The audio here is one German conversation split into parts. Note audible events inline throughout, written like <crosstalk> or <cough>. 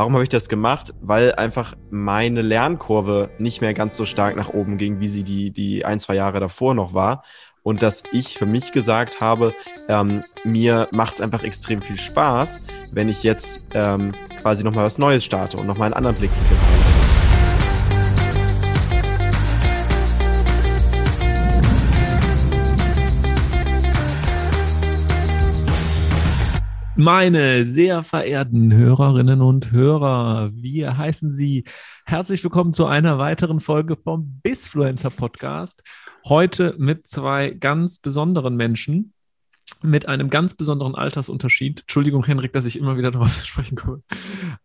Warum habe ich das gemacht? Weil einfach meine Lernkurve nicht mehr ganz so stark nach oben ging, wie sie die, die ein, zwei Jahre davor noch war. Und dass ich für mich gesagt habe, ähm, mir macht es einfach extrem viel Spaß, wenn ich jetzt ähm, quasi nochmal was Neues starte und nochmal einen anderen Blickwinkel habe. Meine sehr verehrten Hörerinnen und Hörer, wir heißen Sie herzlich willkommen zu einer weiteren Folge vom Bisfluencer Podcast. Heute mit zwei ganz besonderen Menschen, mit einem ganz besonderen Altersunterschied. Entschuldigung, Henrik, dass ich immer wieder darauf <laughs> zu sprechen komme.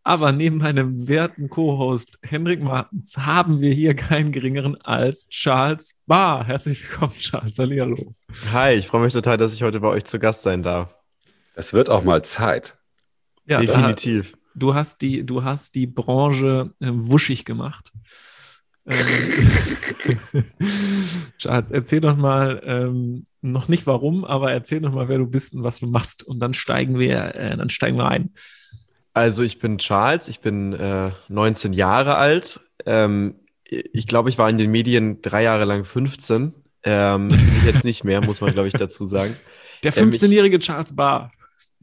Aber neben meinem werten Co-Host Henrik Martens haben wir hier keinen geringeren als Charles Barr. Herzlich willkommen, Charles. Hallo. Hi, ich freue mich total, dass ich heute bei euch zu Gast sein darf. Es wird auch mal Zeit. Ja, definitiv. Da, du hast die, du hast die Branche äh, wuschig gemacht. Ähm, <laughs> Charles, erzähl doch mal, ähm, noch nicht warum, aber erzähl doch mal, wer du bist und was du machst. Und dann steigen wir, äh, dann steigen wir ein. Also ich bin Charles, ich bin äh, 19 Jahre alt. Ähm, ich glaube, ich war in den Medien drei Jahre lang 15. Ähm, jetzt nicht mehr, muss man, glaube ich, dazu sagen. Der 15-jährige ähm, Charles Barr.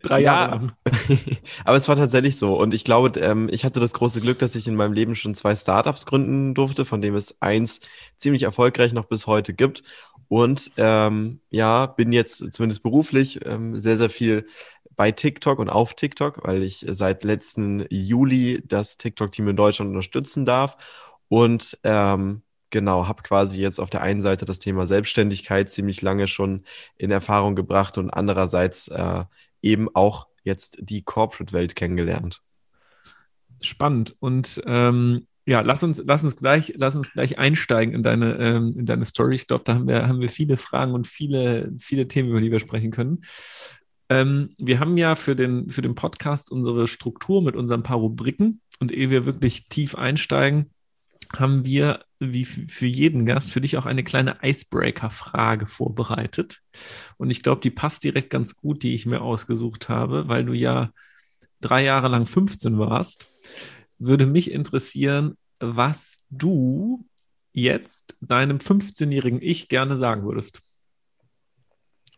Drei Jahre lang. <laughs> aber es war tatsächlich so. Und ich glaube, ähm, ich hatte das große Glück, dass ich in meinem Leben schon zwei Startups gründen durfte, von dem es eins ziemlich erfolgreich noch bis heute gibt. Und ähm, ja, bin jetzt zumindest beruflich ähm, sehr, sehr viel bei TikTok und auf TikTok, weil ich seit letzten Juli das TikTok-Team in Deutschland unterstützen darf. Und ähm, genau, habe quasi jetzt auf der einen Seite das Thema Selbstständigkeit ziemlich lange schon in Erfahrung gebracht und andererseits äh, eben auch jetzt die Corporate-Welt kennengelernt. Spannend. Und ähm, ja, lass uns, lass uns gleich, lass uns gleich einsteigen in deine, ähm, in deine Story. Ich glaube, da haben wir, haben wir viele Fragen und viele, viele Themen, über die wir sprechen können. Ähm, wir haben ja für den, für den Podcast unsere Struktur mit unseren paar Rubriken. Und ehe wir wirklich tief einsteigen, haben wir, wie für jeden Gast, für dich auch eine kleine Icebreaker-Frage vorbereitet. Und ich glaube, die passt direkt ganz gut, die ich mir ausgesucht habe, weil du ja drei Jahre lang 15 warst. Würde mich interessieren, was du jetzt deinem 15-jährigen Ich gerne sagen würdest.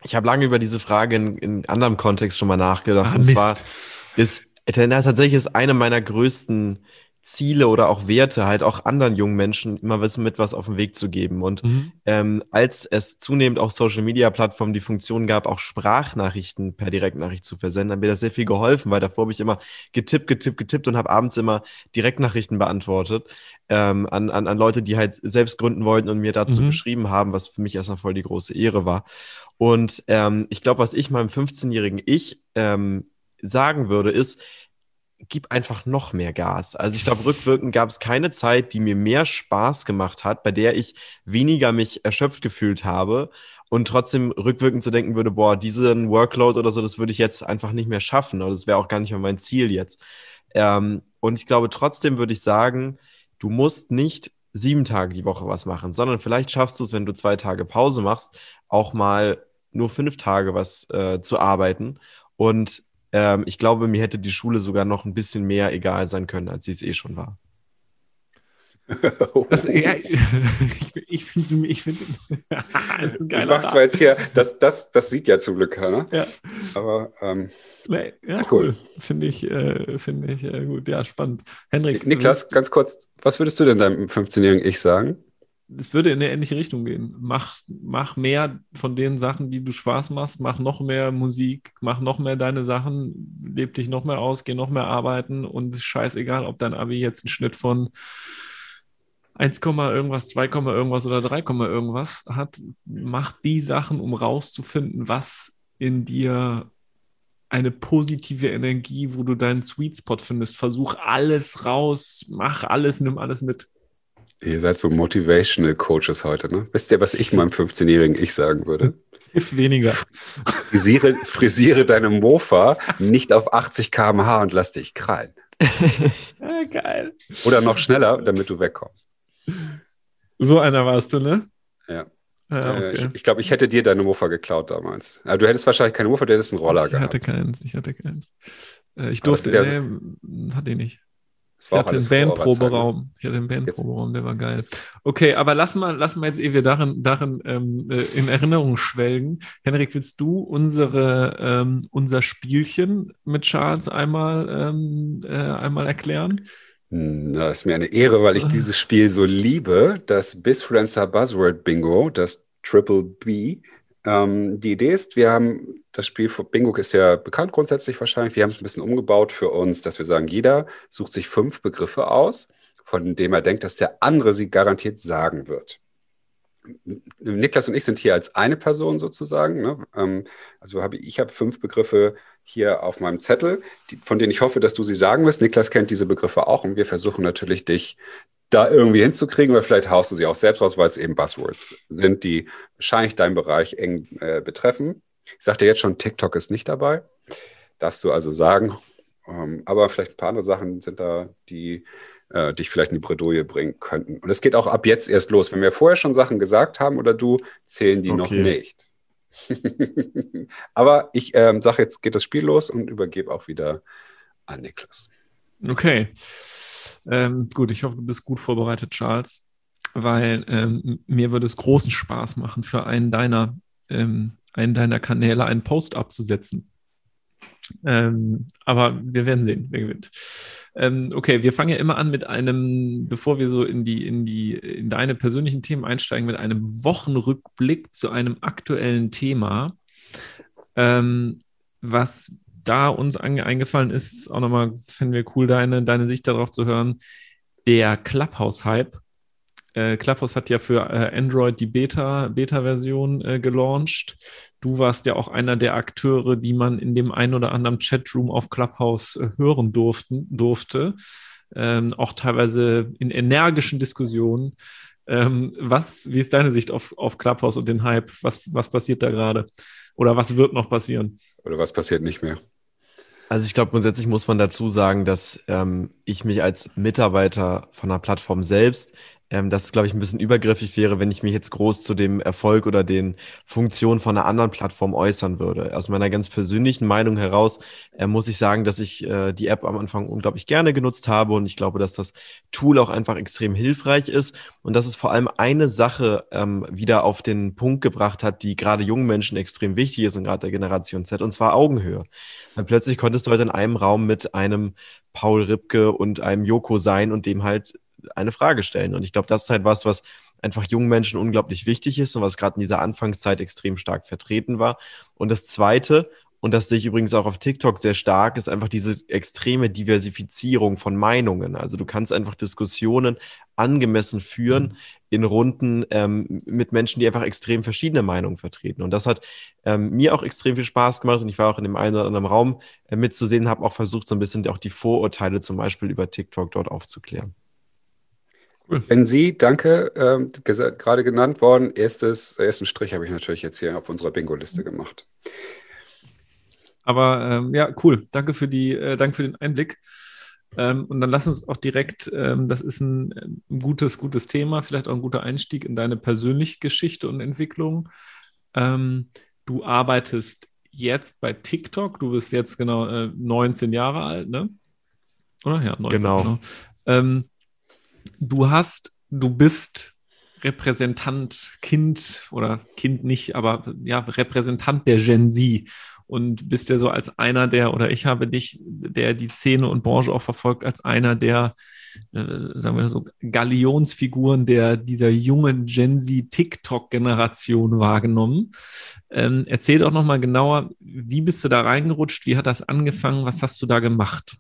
Ich habe lange über diese Frage in, in anderem Kontext schon mal nachgedacht. Ach, und zwar ist tatsächlich ist eine meiner größten Ziele oder auch Werte halt auch anderen jungen Menschen immer was mit was auf den Weg zu geben. Und mhm. ähm, als es zunehmend auch Social Media Plattformen die Funktion gab, auch Sprachnachrichten per Direktnachricht zu versenden, hat mir das sehr viel geholfen, weil davor habe ich immer getippt, getippt, getippt und habe abends immer Direktnachrichten beantwortet ähm, an, an, an Leute, die halt selbst gründen wollten und mir dazu mhm. geschrieben haben, was für mich erstmal voll die große Ehre war. Und ähm, ich glaube, was ich meinem 15-jährigen Ich ähm, sagen würde, ist, gib einfach noch mehr Gas. Also ich glaube, rückwirkend gab es keine Zeit, die mir mehr Spaß gemacht hat, bei der ich weniger mich erschöpft gefühlt habe und trotzdem rückwirkend zu denken würde, boah, diesen Workload oder so, das würde ich jetzt einfach nicht mehr schaffen oder das wäre auch gar nicht mehr mein Ziel jetzt. Ähm, und ich glaube, trotzdem würde ich sagen, du musst nicht sieben Tage die Woche was machen, sondern vielleicht schaffst du es, wenn du zwei Tage Pause machst, auch mal nur fünf Tage was äh, zu arbeiten und ähm, ich glaube, mir hätte die Schule sogar noch ein bisschen mehr egal sein können, als sie es eh schon war. <laughs> Das, ja, ich finde, ich finde, Ich <laughs> mache zwar jetzt hier, das, das, das sieht ja zum Glück keiner. Ja. Aber ähm, nee, ja, cool. cool. Finde ich, äh, finde ich äh, gut. Ja, spannend. Henrik. Niklas, ganz kurz, was würdest du denn deinem 15-jährigen Ich sagen? Es würde in eine ähnliche Richtung gehen. Mach, mach mehr von den Sachen, die du Spaß machst, mach noch mehr Musik, mach noch mehr deine Sachen, leb dich noch mehr aus, geh noch mehr arbeiten und es ist scheißegal, ob dein Abi jetzt einen Schnitt von 1, irgendwas, 2, irgendwas oder 3, irgendwas hat. Mach die Sachen, um rauszufinden, was in dir eine positive Energie, wo du deinen Sweet Spot findest. Versuch alles raus, mach alles, nimm alles mit. Ihr seid so Motivational Coaches heute, ne? Wisst ihr, was ich meinem 15-jährigen Ich sagen würde? Hilf weniger. Frisiere, frisiere deine Mofa nicht auf 80 km/h und lass dich krallen. <laughs> geil. Oder noch schneller, damit du wegkommst. So einer warst du, ne? Ja. Ah, okay. Ich, ich glaube, ich hätte dir deine Mofa geklaut damals. Aber du hättest wahrscheinlich keine Mofa, du hättest einen Roller ich gehabt. Ich hatte keins, ich hatte keins. Äh, ich durfte, nee, hatte ich nicht. Ich hatte einen Bandproberaum. Ich hatte einen Bandproberaum, der war geil. Okay, aber lass mal, lass mal jetzt, ehe wir darin, darin ähm, äh, in Erinnerung schwelgen. Henrik, willst du unsere, ähm, unser Spielchen mit Charles einmal, ähm, äh, einmal erklären? Hm, das ist mir eine Ehre, weil ich <laughs> dieses Spiel so liebe. Das Bisfluencer Buzzword Bingo, das Triple B. Ähm, die Idee ist, wir haben das Spiel Bingo ist ja bekannt grundsätzlich wahrscheinlich. Wir haben es ein bisschen umgebaut für uns, dass wir sagen, jeder sucht sich fünf Begriffe aus, von denen er denkt, dass der andere sie garantiert sagen wird. Niklas und ich sind hier als eine Person sozusagen. Ne? Ähm, also habe ich, ich habe fünf Begriffe hier auf meinem Zettel, die, von denen ich hoffe, dass du sie sagen wirst. Niklas kennt diese Begriffe auch und wir versuchen natürlich, dich da irgendwie hinzukriegen, weil vielleicht haust du sie auch selbst raus, weil es eben Buzzwords sind, die wahrscheinlich deinen Bereich eng äh, betreffen. Ich sagte jetzt schon, TikTok ist nicht dabei. Darfst du also sagen. Ähm, aber vielleicht ein paar andere Sachen sind da, die äh, dich vielleicht in die Bredouille bringen könnten. Und es geht auch ab jetzt erst los. Wenn wir vorher schon Sachen gesagt haben oder du, zählen die okay. noch nicht. <laughs> aber ich ähm, sage, jetzt geht das Spiel los und übergebe auch wieder an Niklas. Okay. Ähm, gut, ich hoffe, du bist gut vorbereitet, Charles, weil ähm, mir würde es großen Spaß machen, für einen deiner ähm, einen deiner Kanäle einen Post abzusetzen. Ähm, aber wir werden sehen, wer gewinnt. Ähm, okay, wir fangen ja immer an mit einem, bevor wir so in die, in die, in deine persönlichen Themen einsteigen, mit einem Wochenrückblick zu einem aktuellen Thema. Ähm, was da uns eingefallen ist, auch nochmal finden wir cool, deine, deine Sicht darauf zu hören. Der Clubhouse-Hype äh, Clubhouse hat ja für äh, Android die Beta, Beta-Version äh, gelauncht. Du warst ja auch einer der Akteure, die man in dem ein oder anderen Chatroom auf Clubhouse äh, hören durften, durfte. Ähm, auch teilweise in energischen Diskussionen. Ähm, was, wie ist deine Sicht auf, auf Clubhouse und den Hype? Was, was passiert da gerade? Oder was wird noch passieren? Oder was passiert nicht mehr? Also ich glaube, grundsätzlich muss man dazu sagen, dass ähm, ich mich als Mitarbeiter von der Plattform selbst ähm, dass es, glaube ich, ein bisschen übergriffig wäre, wenn ich mich jetzt groß zu dem Erfolg oder den Funktionen von einer anderen Plattform äußern würde. Aus meiner ganz persönlichen Meinung heraus äh, muss ich sagen, dass ich äh, die App am Anfang unglaublich gerne genutzt habe und ich glaube, dass das Tool auch einfach extrem hilfreich ist und dass es vor allem eine Sache ähm, wieder auf den Punkt gebracht hat, die gerade jungen Menschen extrem wichtig ist und gerade der Generation Z, und zwar Augenhöhe. Weil plötzlich konntest du halt in einem Raum mit einem Paul Ripke und einem Joko sein und dem halt eine Frage stellen. Und ich glaube, das ist halt was, was einfach jungen Menschen unglaublich wichtig ist und was gerade in dieser Anfangszeit extrem stark vertreten war. Und das Zweite, und das sehe ich übrigens auch auf TikTok sehr stark, ist einfach diese extreme Diversifizierung von Meinungen. Also du kannst einfach Diskussionen angemessen führen in Runden ähm, mit Menschen, die einfach extrem verschiedene Meinungen vertreten. Und das hat ähm, mir auch extrem viel Spaß gemacht und ich war auch in dem einen oder anderen Raum äh, mitzusehen, habe auch versucht, so ein bisschen auch die Vorurteile zum Beispiel über TikTok dort aufzuklären. Cool. Wenn Sie, danke, ähm, gerade genannt worden, erstes, ersten Strich habe ich natürlich jetzt hier auf unserer Bingo-Liste gemacht. Aber ähm, ja, cool. Danke für, die, äh, danke für den Einblick. Ähm, und dann lass uns auch direkt, ähm, das ist ein, ein, gutes, gutes Thema, vielleicht auch ein guter Einstieg in deine persönliche Geschichte und Entwicklung. Ähm, du arbeitest jetzt bei TikTok, du bist jetzt genau äh, 19 Jahre alt, ne? Oder? Ja, 19. Genau. genau. Du hast, du bist Repräsentant, Kind oder Kind nicht, aber ja, Repräsentant der Gen Z und bist ja so als einer der, oder ich habe dich, der die Szene und Branche auch verfolgt, als einer der, äh, sagen wir so, Galionsfiguren der dieser jungen Gen Z TikTok-Generation wahrgenommen. Ähm, erzähl doch nochmal genauer, wie bist du da reingerutscht, wie hat das angefangen, was hast du da gemacht?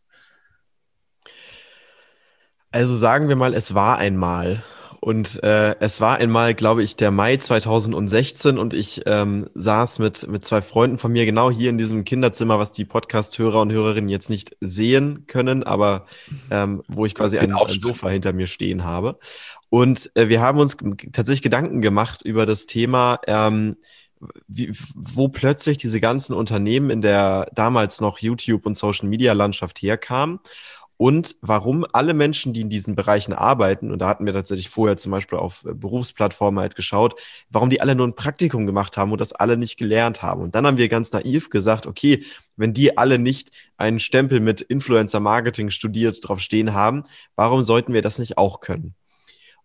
Also sagen wir mal, es war einmal. Und äh, es war einmal, glaube ich, der Mai 2016 und ich ähm, saß mit, mit zwei Freunden von mir genau hier in diesem Kinderzimmer, was die Podcast-Hörer und Hörerinnen jetzt nicht sehen können, aber ähm, wo ich quasi ein, ein Sofa hinter mir stehen habe. Und äh, wir haben uns tatsächlich Gedanken gemacht über das Thema, ähm, wie, wo plötzlich diese ganzen Unternehmen in der damals noch YouTube- und Social-Media-Landschaft herkamen und warum alle Menschen, die in diesen Bereichen arbeiten, und da hatten wir tatsächlich vorher zum Beispiel auf äh, Berufsplattformen halt geschaut, warum die alle nur ein Praktikum gemacht haben und das alle nicht gelernt haben. Und dann haben wir ganz naiv gesagt, okay, wenn die alle nicht einen Stempel mit Influencer Marketing studiert drauf stehen haben, warum sollten wir das nicht auch können?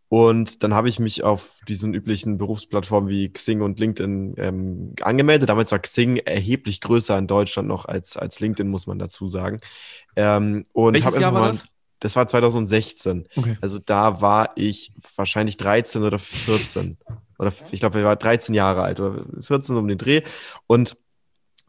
Und dann habe ich mich auf diesen üblichen Berufsplattformen wie Xing und LinkedIn ähm, angemeldet. Damals war Xing erheblich größer in Deutschland noch als, als LinkedIn, muss man dazu sagen. Ähm, und Welches Jahr war mal, das? Das war 2016. Okay. Also da war ich wahrscheinlich 13 oder 14. Oder ich glaube, ich war 13 Jahre alt oder 14 um den Dreh. Und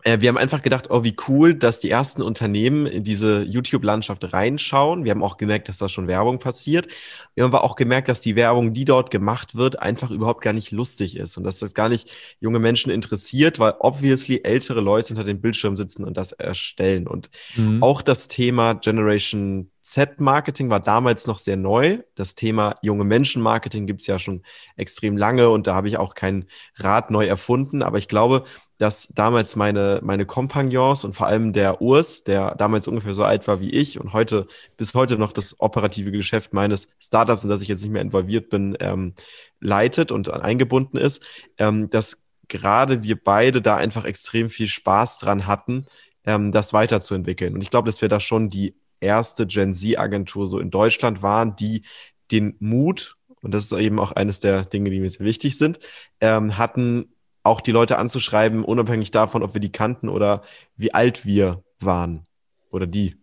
wir haben einfach gedacht, oh, wie cool, dass die ersten Unternehmen in diese YouTube-Landschaft reinschauen. Wir haben auch gemerkt, dass da schon Werbung passiert. Wir haben aber auch gemerkt, dass die Werbung, die dort gemacht wird, einfach überhaupt gar nicht lustig ist und dass das gar nicht junge Menschen interessiert, weil obviously ältere Leute hinter dem Bildschirm sitzen und das erstellen. Und mhm. auch das Thema Generation Z-Marketing war damals noch sehr neu. Das Thema junge Menschen-Marketing gibt es ja schon extrem lange und da habe ich auch kein Rad neu erfunden. Aber ich glaube, dass damals meine, meine Kompagnons und vor allem der Urs, der damals ungefähr so alt war wie ich und heute bis heute noch das operative Geschäft meines Startups, in das ich jetzt nicht mehr involviert bin, ähm, leitet und eingebunden ist, ähm, dass gerade wir beide da einfach extrem viel Spaß dran hatten, ähm, das weiterzuentwickeln. Und ich glaube, dass wir da schon die erste Gen Z-Agentur so in Deutschland waren, die den Mut, und das ist eben auch eines der Dinge, die mir sehr wichtig sind, ähm, hatten, auch die Leute anzuschreiben, unabhängig davon, ob wir die kannten oder wie alt wir waren oder die.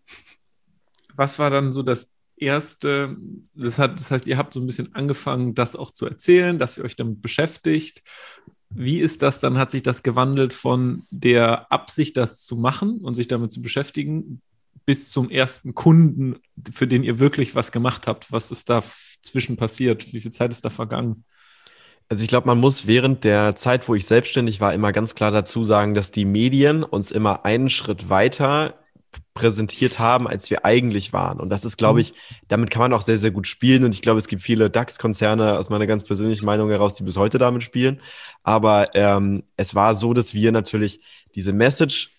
Was war dann so das erste, das, hat, das heißt, ihr habt so ein bisschen angefangen, das auch zu erzählen, dass ihr euch damit beschäftigt. Wie ist das dann, hat sich das gewandelt von der Absicht, das zu machen und sich damit zu beschäftigen, bis zum ersten Kunden, für den ihr wirklich was gemacht habt? Was ist da zwischen passiert? Wie viel Zeit ist da vergangen? Also ich glaube, man muss während der Zeit, wo ich selbstständig war, immer ganz klar dazu sagen, dass die Medien uns immer einen Schritt weiter präsentiert haben, als wir eigentlich waren. Und das ist, glaube mhm. ich, damit kann man auch sehr, sehr gut spielen. Und ich glaube, es gibt viele DAX-Konzerne aus meiner ganz persönlichen Meinung heraus, die bis heute damit spielen. Aber ähm, es war so, dass wir natürlich diese Message,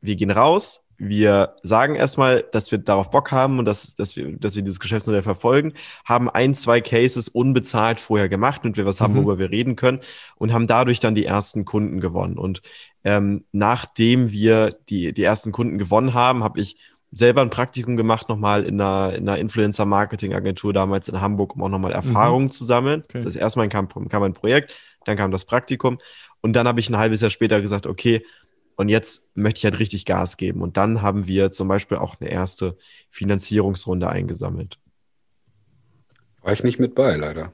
wir gehen raus, wir sagen erstmal, dass wir darauf Bock haben und dass, dass, wir, dass wir dieses Geschäftsmodell verfolgen, haben ein, zwei Cases unbezahlt vorher gemacht und wir was haben, mhm. worüber wir reden können und haben dadurch dann die ersten Kunden gewonnen. Und ähm, nachdem wir die, die ersten Kunden gewonnen haben, habe ich selber ein Praktikum gemacht, nochmal in einer, in einer Influencer-Marketing-Agentur damals in Hamburg, um auch nochmal Erfahrungen mhm. zu sammeln. Okay. Das erste Mal kam, kam ein Projekt, dann kam das Praktikum und dann habe ich ein halbes Jahr später gesagt, okay, und jetzt möchte ich halt richtig Gas geben. Und dann haben wir zum Beispiel auch eine erste Finanzierungsrunde eingesammelt. War ich nicht mit bei, leider.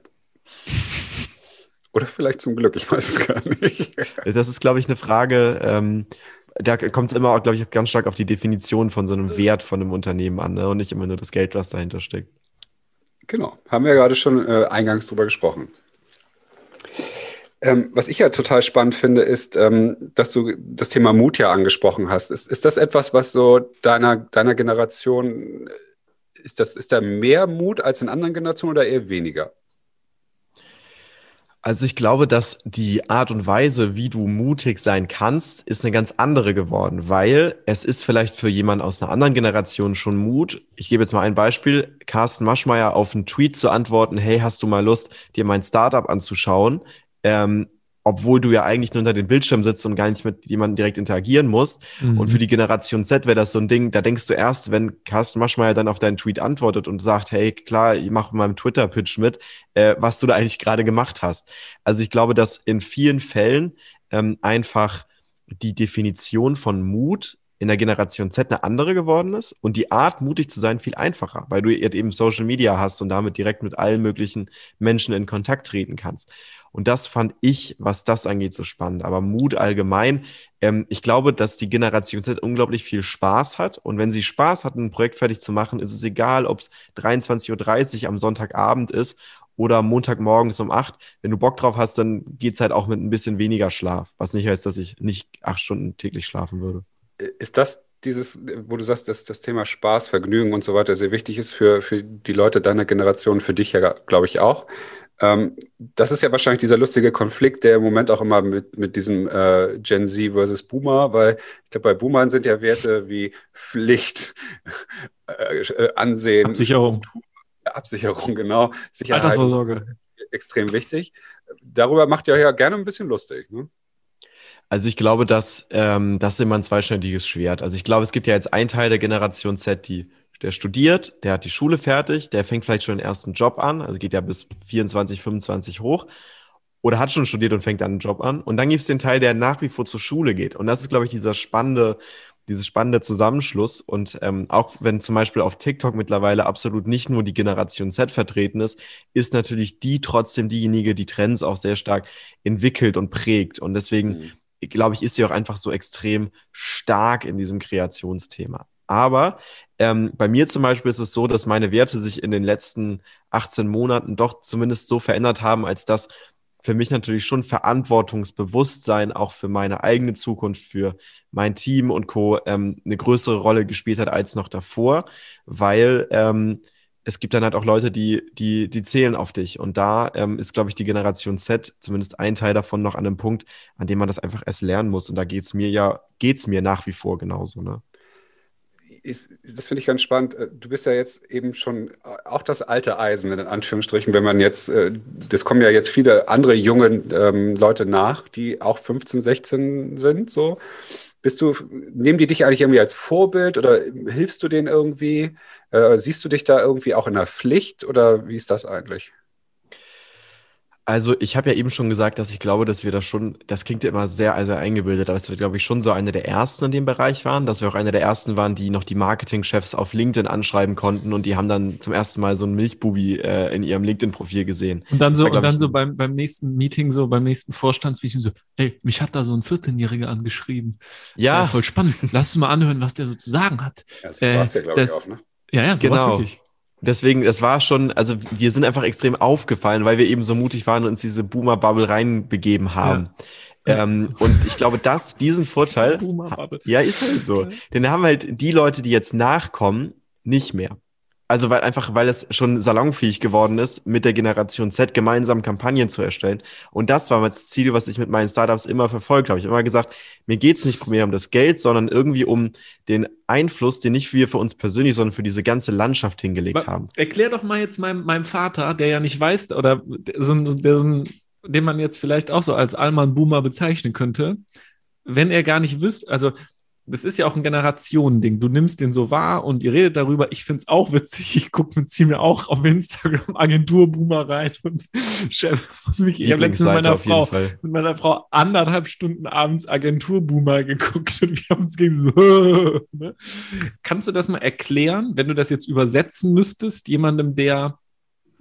Oder vielleicht zum Glück, ich weiß es gar nicht. Das ist, glaube ich, eine Frage, ähm, da kommt es immer, glaube ich, ganz stark auf die Definition von so einem Wert von einem Unternehmen an ne? und nicht immer nur das Geld, was dahinter steckt. Genau, haben wir ja gerade schon äh, eingangs drüber gesprochen. Ähm, was ich ja total spannend finde, ist, ähm, dass du das Thema Mut ja angesprochen hast. Ist, ist das etwas, was so deiner, deiner Generation, ist, das, ist da mehr Mut als in anderen Generationen oder eher weniger? Also ich glaube, dass die Art und Weise, wie du mutig sein kannst, ist eine ganz andere geworden, weil es ist vielleicht für jemanden aus einer anderen Generation schon Mut. Ich gebe jetzt mal ein Beispiel. Carsten Maschmeyer auf einen Tweet zu antworten, hey, hast du mal Lust, dir mein Startup anzuschauen? Ähm, obwohl du ja eigentlich nur unter den Bildschirm sitzt und gar nicht mit jemandem direkt interagieren musst. Mhm. Und für die Generation Z wäre das so ein Ding, da denkst du erst, wenn Carsten Maschmeyer dann auf deinen Tweet antwortet und sagt, hey, klar, ich mache meinem Twitter-Pitch mit, äh, was du da eigentlich gerade gemacht hast. Also ich glaube, dass in vielen Fällen ähm, einfach die Definition von Mut in der Generation Z eine andere geworden ist und die Art, mutig zu sein, viel einfacher, weil du eben Social Media hast und damit direkt mit allen möglichen Menschen in Kontakt treten kannst. Und das fand ich, was das angeht, so spannend. Aber Mut allgemein, ähm, ich glaube, dass die Generation Z unglaublich viel Spaß hat. Und wenn sie Spaß hat, ein Projekt fertig zu machen, ist es egal, ob es 23.30 Uhr am Sonntagabend ist oder Montagmorgens um 8. Wenn du Bock drauf hast, dann geht es halt auch mit ein bisschen weniger Schlaf. Was nicht heißt, dass ich nicht acht Stunden täglich schlafen würde. Ist das dieses, wo du sagst, dass das Thema Spaß, Vergnügen und so weiter sehr wichtig ist für, für die Leute deiner Generation, für dich ja, glaube ich, auch. Ähm, das ist ja wahrscheinlich dieser lustige Konflikt, der im Moment auch immer mit, mit diesem äh, Gen Z versus Boomer, weil ich glaube, bei Boomern sind ja Werte wie Pflicht, <laughs> äh, äh Ansehen, Absicherung. Absicherung, genau. Sicherheit Altersvorsorge. Extrem wichtig. Darüber macht ihr ja gerne ein bisschen lustig. Ne? Also ich glaube, dass ähm, das ist immer ein zweischneidiges Schwert. Also ich glaube, es gibt ja jetzt einen Teil der Generation Z, die der studiert, der hat die Schule fertig, der fängt vielleicht schon den ersten Job an, also geht ja bis 24, 25 hoch oder hat schon studiert und fängt dann einen Job an. Und dann gibt es den Teil, der nach wie vor zur Schule geht. Und das ist, glaube ich, dieser spannende, dieses spannende Zusammenschluss. Und ähm, auch wenn zum Beispiel auf TikTok mittlerweile absolut nicht nur die Generation Z vertreten ist, ist natürlich die trotzdem diejenige, die Trends auch sehr stark entwickelt und prägt. Und deswegen, mhm. glaube ich, ist sie auch einfach so extrem stark in diesem Kreationsthema. Aber ähm, bei mir zum Beispiel ist es so, dass meine Werte sich in den letzten 18 Monaten doch zumindest so verändert haben, als dass für mich natürlich schon Verantwortungsbewusstsein auch für meine eigene Zukunft, für mein Team und Co. Ähm, eine größere Rolle gespielt hat als noch davor, weil ähm, es gibt dann halt auch Leute, die, die, die zählen auf dich. Und da ähm, ist, glaube ich, die Generation Z, zumindest ein Teil davon, noch an einem Punkt, an dem man das einfach erst lernen muss. Und da geht es mir ja, geht es mir nach wie vor genauso. Ne? Ist, das finde ich ganz spannend. Äh, du bist ja jetzt eben schon äh, auch das alte Eisen, in Anführungsstrichen, wenn man jetzt, äh, das kommen ja jetzt viele andere junge ähm, Leute nach, die auch 15, 16 sind, so. Bist du, nehmen die dich eigentlich irgendwie als Vorbild oder hilfst du denen irgendwie? Äh, siehst du dich da irgendwie auch in der Pflicht oder wie ist das eigentlich? Also, ich habe ja eben schon gesagt, dass ich glaube, dass wir da schon, das klingt ja immer sehr, sehr eingebildet, aber dass wir, glaube ich, schon so eine der ersten in dem Bereich waren, dass wir auch eine der ersten waren, die noch die Marketingchefs auf LinkedIn anschreiben konnten und die haben dann zum ersten Mal so einen Milchbubi äh, in ihrem LinkedIn-Profil gesehen. Und dann so, war, und dann so beim, beim nächsten Meeting, so beim nächsten Vorstandsmeeting so, ey, mich hat da so ein 14-Jähriger angeschrieben. Ja. Äh, voll spannend. Lass uns mal anhören, was der so zu sagen hat. Das äh, war es ja, glaube ich, auch, ne? Ja, ja, so genau. wirklich. Deswegen, das war schon, also wir sind einfach extrem aufgefallen, weil wir eben so mutig waren und uns diese Boomer-Bubble reinbegeben haben. Ja. Ähm, und ich glaube, dass diesen Vorteil, <laughs> ja, ist halt so. Den haben halt die Leute, die jetzt nachkommen, nicht mehr. Also weil einfach, weil es schon salonfähig geworden ist, mit der Generation Z gemeinsam Kampagnen zu erstellen. Und das war das Ziel, was ich mit meinen Startups immer verfolgt habe. Ich habe immer gesagt, mir geht es nicht mehr um das Geld, sondern irgendwie um den Einfluss, den nicht wir für uns persönlich, sondern für diese ganze Landschaft hingelegt Aber haben. Erklär doch mal jetzt meinem, meinem Vater, der ja nicht weiß, oder so, der, so, den man jetzt vielleicht auch so als Allmann Boomer bezeichnen könnte, wenn er gar nicht wüsste, also das ist ja auch ein Generationending. Du nimmst den so wahr und ihr redet darüber. Ich finde es auch witzig. Ich gucke mit ziemlich auch auf Instagram Agenturboomer rein und <laughs> muss mich, ich habe letztens mit meiner Frau, mit meiner Frau anderthalb Stunden abends Agenturboomer geguckt und wir haben uns gegen so. <laughs> ne? Kannst du das mal erklären, wenn du das jetzt übersetzen müsstest, jemandem, der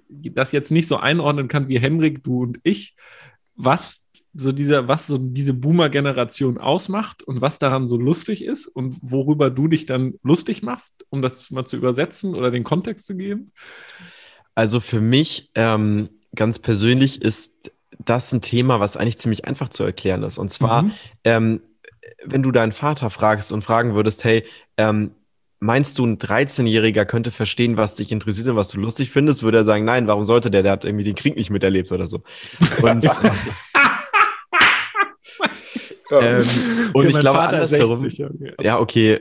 das jetzt nicht so einordnen kann wie Henrik, du und ich, was so dieser, was so diese Boomer-Generation ausmacht und was daran so lustig ist und worüber du dich dann lustig machst, um das mal zu übersetzen oder den Kontext zu geben? Also für mich ähm, ganz persönlich ist das ein Thema, was eigentlich ziemlich einfach zu erklären ist. Und zwar, mhm. ähm, wenn du deinen Vater fragst und fragen würdest, hey, ähm, meinst du, ein 13-Jähriger könnte verstehen, was dich interessiert und was du lustig findest, würde er sagen, nein, warum sollte der? Der hat irgendwie den Krieg nicht miterlebt oder so. <laughs> Und <laughs> ähm, <laughs> und ja, ich glaube, Vater andersherum. 60, okay. Ja, okay.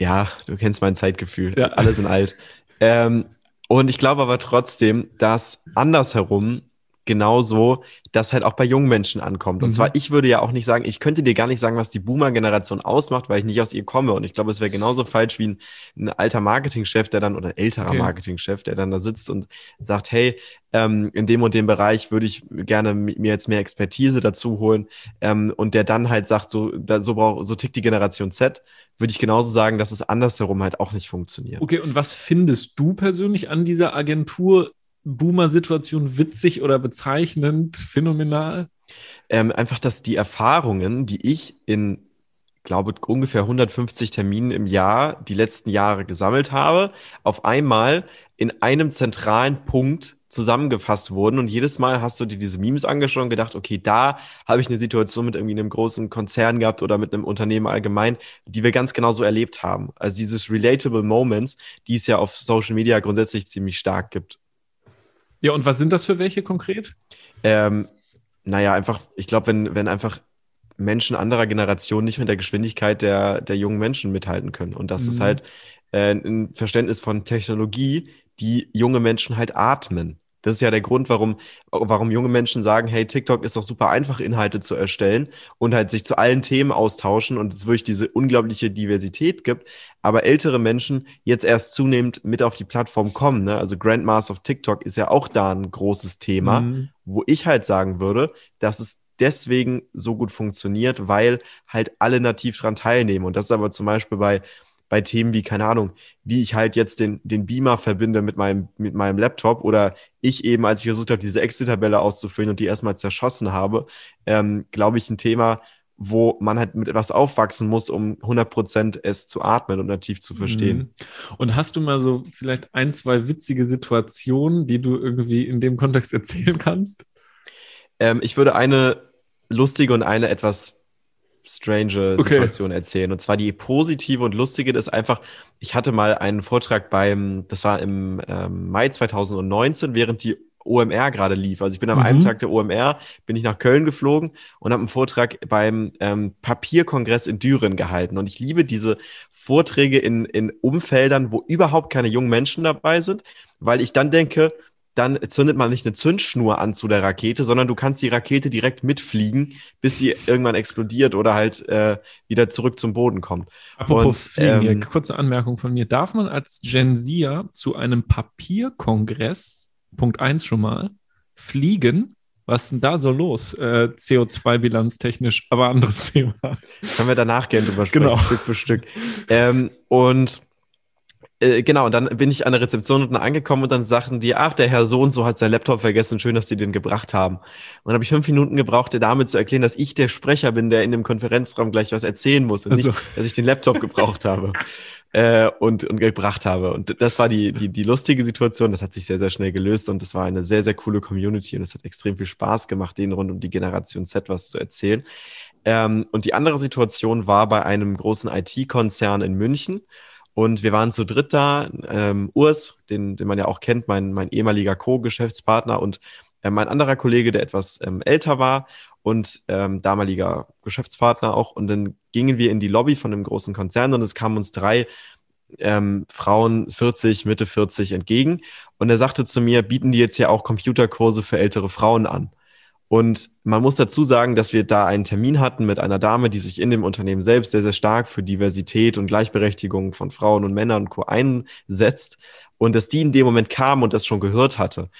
Ja, du kennst mein Zeitgefühl. Ja. Alle sind alt. Ähm, und ich glaube aber trotzdem, dass andersherum genauso das halt auch bei jungen Menschen ankommt. Und mhm. zwar, ich würde ja auch nicht sagen, ich könnte dir gar nicht sagen, was die Boomer-Generation ausmacht, weil ich nicht aus ihr komme. Und ich glaube, es wäre genauso falsch wie ein, ein alter Marketingchef, der dann, oder ein älterer okay. Marketingchef, der dann da sitzt und sagt, hey, ähm, in dem und dem Bereich würde ich gerne mir jetzt mehr Expertise dazu holen. Ähm, und der dann halt sagt, so, da, so, brauch, so tickt die Generation Z, würde ich genauso sagen, dass es andersherum halt auch nicht funktioniert. Okay, und was findest du persönlich an dieser Agentur Boomer-Situation witzig oder bezeichnend, phänomenal? Ähm, einfach, dass die Erfahrungen, die ich in, glaube ungefähr 150 Terminen im Jahr die letzten Jahre gesammelt habe, auf einmal in einem zentralen Punkt zusammengefasst wurden. Und jedes Mal hast du dir diese Memes angeschaut und gedacht, okay, da habe ich eine Situation mit irgendwie einem großen Konzern gehabt oder mit einem Unternehmen allgemein, die wir ganz genau so erlebt haben. Also dieses relatable Moments, die es ja auf Social Media grundsätzlich ziemlich stark gibt. Ja, und was sind das für welche konkret? Ähm, naja, einfach, ich glaube, wenn, wenn einfach Menschen anderer Generation nicht mit der Geschwindigkeit der, der jungen Menschen mithalten können. Und das mhm. ist halt äh, ein Verständnis von Technologie, die junge Menschen halt atmen. Das ist ja der Grund, warum, warum junge Menschen sagen, hey, TikTok ist doch super einfach, Inhalte zu erstellen und halt sich zu allen Themen austauschen und es wirklich diese unglaubliche Diversität gibt. Aber ältere Menschen jetzt erst zunehmend mit auf die Plattform kommen. Ne? Also Grandmaster of TikTok ist ja auch da ein großes Thema, mhm. wo ich halt sagen würde, dass es deswegen so gut funktioniert, weil halt alle nativ dran teilnehmen. Und das ist aber zum Beispiel bei bei Themen wie, keine Ahnung, wie ich halt jetzt den, den Beamer verbinde mit meinem, mit meinem Laptop oder ich eben, als ich versucht habe, diese Excel-Tabelle auszufüllen und die erstmal zerschossen habe, ähm, glaube ich, ein Thema, wo man halt mit etwas aufwachsen muss, um 100% es zu atmen und nativ zu verstehen. Mhm. Und hast du mal so vielleicht ein, zwei witzige Situationen, die du irgendwie in dem Kontext <laughs> erzählen kannst? Ähm, ich würde eine lustige und eine etwas strange okay. Situation erzählen. Und zwar die positive und lustige ist einfach, ich hatte mal einen Vortrag beim, das war im ähm, Mai 2019, während die OMR gerade lief. Also ich bin am mhm. einen Tag der OMR, bin ich nach Köln geflogen und habe einen Vortrag beim ähm, Papierkongress in Düren gehalten. Und ich liebe diese Vorträge in, in Umfeldern, wo überhaupt keine jungen Menschen dabei sind, weil ich dann denke, dann zündet man nicht eine Zündschnur an zu der Rakete, sondern du kannst die Rakete direkt mitfliegen, bis sie irgendwann explodiert oder halt äh, wieder zurück zum Boden kommt. Apropos Und, Fliegen, ähm, kurze Anmerkung von mir. Darf man als Gen Z zu einem Papierkongress, Punkt 1 schon mal, fliegen? Was ist denn da so los? Äh, CO2-Bilanz technisch, aber anderes <laughs> Thema. Können wir danach gerne drüber sprechen, genau. Stück für Stück. Ähm, und äh, genau, und dann bin ich an der Rezeption unten angekommen und dann sagten die, ach, der Herr so und so hat sein Laptop vergessen, schön, dass Sie den gebracht haben. Und dann habe ich fünf Minuten gebraucht, der Dame zu erklären, dass ich der Sprecher bin, der in dem Konferenzraum gleich was erzählen muss und also. nicht, dass ich den Laptop gebraucht habe <laughs> äh, und, und gebracht habe. Und das war die, die, die lustige Situation. Das hat sich sehr, sehr schnell gelöst und das war eine sehr, sehr coole Community und es hat extrem viel Spaß gemacht, denen rund um die Generation Z was zu erzählen. Ähm, und die andere Situation war bei einem großen IT-Konzern in München. Und wir waren zu dritt da. Ähm, Urs, den, den man ja auch kennt, mein, mein ehemaliger Co-Geschäftspartner und äh, mein anderer Kollege, der etwas ähm, älter war und ähm, damaliger Geschäftspartner auch. Und dann gingen wir in die Lobby von einem großen Konzern und es kamen uns drei ähm, Frauen 40, Mitte 40 entgegen. Und er sagte zu mir, bieten die jetzt ja auch Computerkurse für ältere Frauen an? Und man muss dazu sagen, dass wir da einen Termin hatten mit einer Dame, die sich in dem Unternehmen selbst sehr, sehr stark für Diversität und Gleichberechtigung von Frauen und Männern und Co. einsetzt. Und dass die in dem Moment kam und das schon gehört hatte.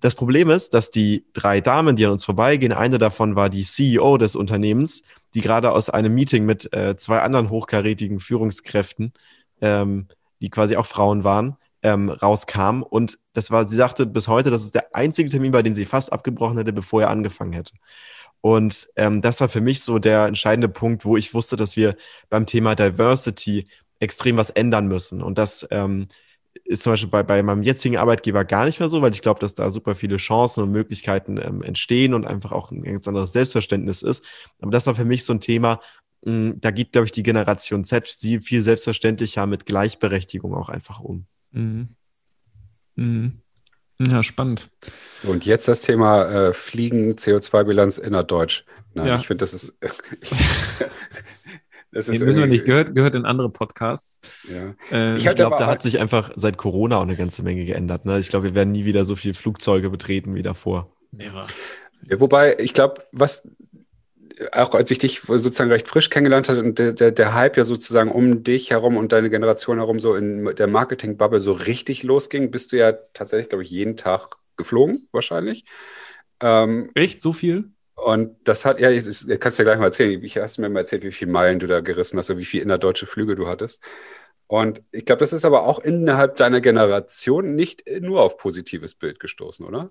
Das Problem ist, dass die drei Damen, die an uns vorbeigehen, eine davon war die CEO des Unternehmens, die gerade aus einem Meeting mit äh, zwei anderen hochkarätigen Führungskräften, ähm, die quasi auch Frauen waren, ähm, rauskam. Und das war, sie sagte bis heute, das ist der einzige Termin, bei dem sie fast abgebrochen hätte, bevor er angefangen hätte. Und ähm, das war für mich so der entscheidende Punkt, wo ich wusste, dass wir beim Thema Diversity extrem was ändern müssen. Und das ähm, ist zum Beispiel bei, bei meinem jetzigen Arbeitgeber gar nicht mehr so, weil ich glaube, dass da super viele Chancen und Möglichkeiten ähm, entstehen und einfach auch ein ganz anderes Selbstverständnis ist. Aber das war für mich so ein Thema, mh, hm, da geht, glaube ich, die Generation Z viel selbstverständlicher mit Gleichberechtigung auch einfach um. Mhm. Mhm. Ja, spannend. So, und jetzt das Thema äh, Fliegen, CO2-Bilanz innerdeutsch. Nein, ja. ich finde, das ist. <laughs> das ist müssen wir nicht, gehört, gehört in andere Podcasts. Ja. Äh, ich, ich glaube, da hat sich einfach seit Corona auch eine ganze Menge geändert. Ne? Ich glaube, wir werden nie wieder so viele Flugzeuge betreten wie davor. Ja. Ja, wobei, ich glaube, was auch als ich dich sozusagen recht frisch kennengelernt habe und der, der, der Hype ja sozusagen um dich herum und deine Generation herum so in der Marketing-Bubble so richtig losging, bist du ja tatsächlich, glaube ich, jeden Tag geflogen, wahrscheinlich. Ähm, Echt? So viel? Und das hat, ja, das kannst du ja gleich mal erzählen. Ich hast mir mal erzählt, wie viele Meilen du da gerissen hast und wie viele innerdeutsche Flüge du hattest. Und ich glaube, das ist aber auch innerhalb deiner Generation nicht nur auf positives Bild gestoßen, oder?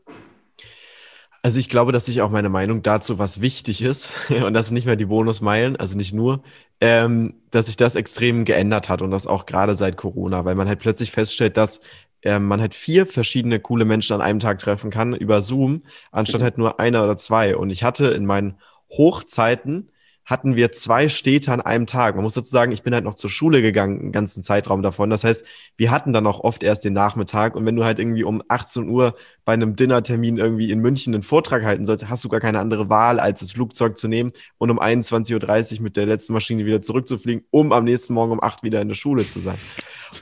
Also ich glaube, dass sich auch meine Meinung dazu, was wichtig ist, <laughs> und das sind nicht mehr die Bonusmeilen, also nicht nur, ähm, dass sich das extrem geändert hat und das auch gerade seit Corona, weil man halt plötzlich feststellt, dass ähm, man halt vier verschiedene coole Menschen an einem Tag treffen kann über Zoom, anstatt mhm. halt nur einer oder zwei. Und ich hatte in meinen Hochzeiten hatten wir zwei Städte an einem Tag. Man muss dazu sagen, ich bin halt noch zur Schule gegangen, einen ganzen Zeitraum davon. Das heißt, wir hatten dann auch oft erst den Nachmittag. Und wenn du halt irgendwie um 18 Uhr bei einem Dinnertermin irgendwie in München einen Vortrag halten sollst, hast du gar keine andere Wahl, als das Flugzeug zu nehmen und um 21.30 Uhr mit der letzten Maschine wieder zurückzufliegen, um am nächsten Morgen um 8 wieder in der Schule zu sein.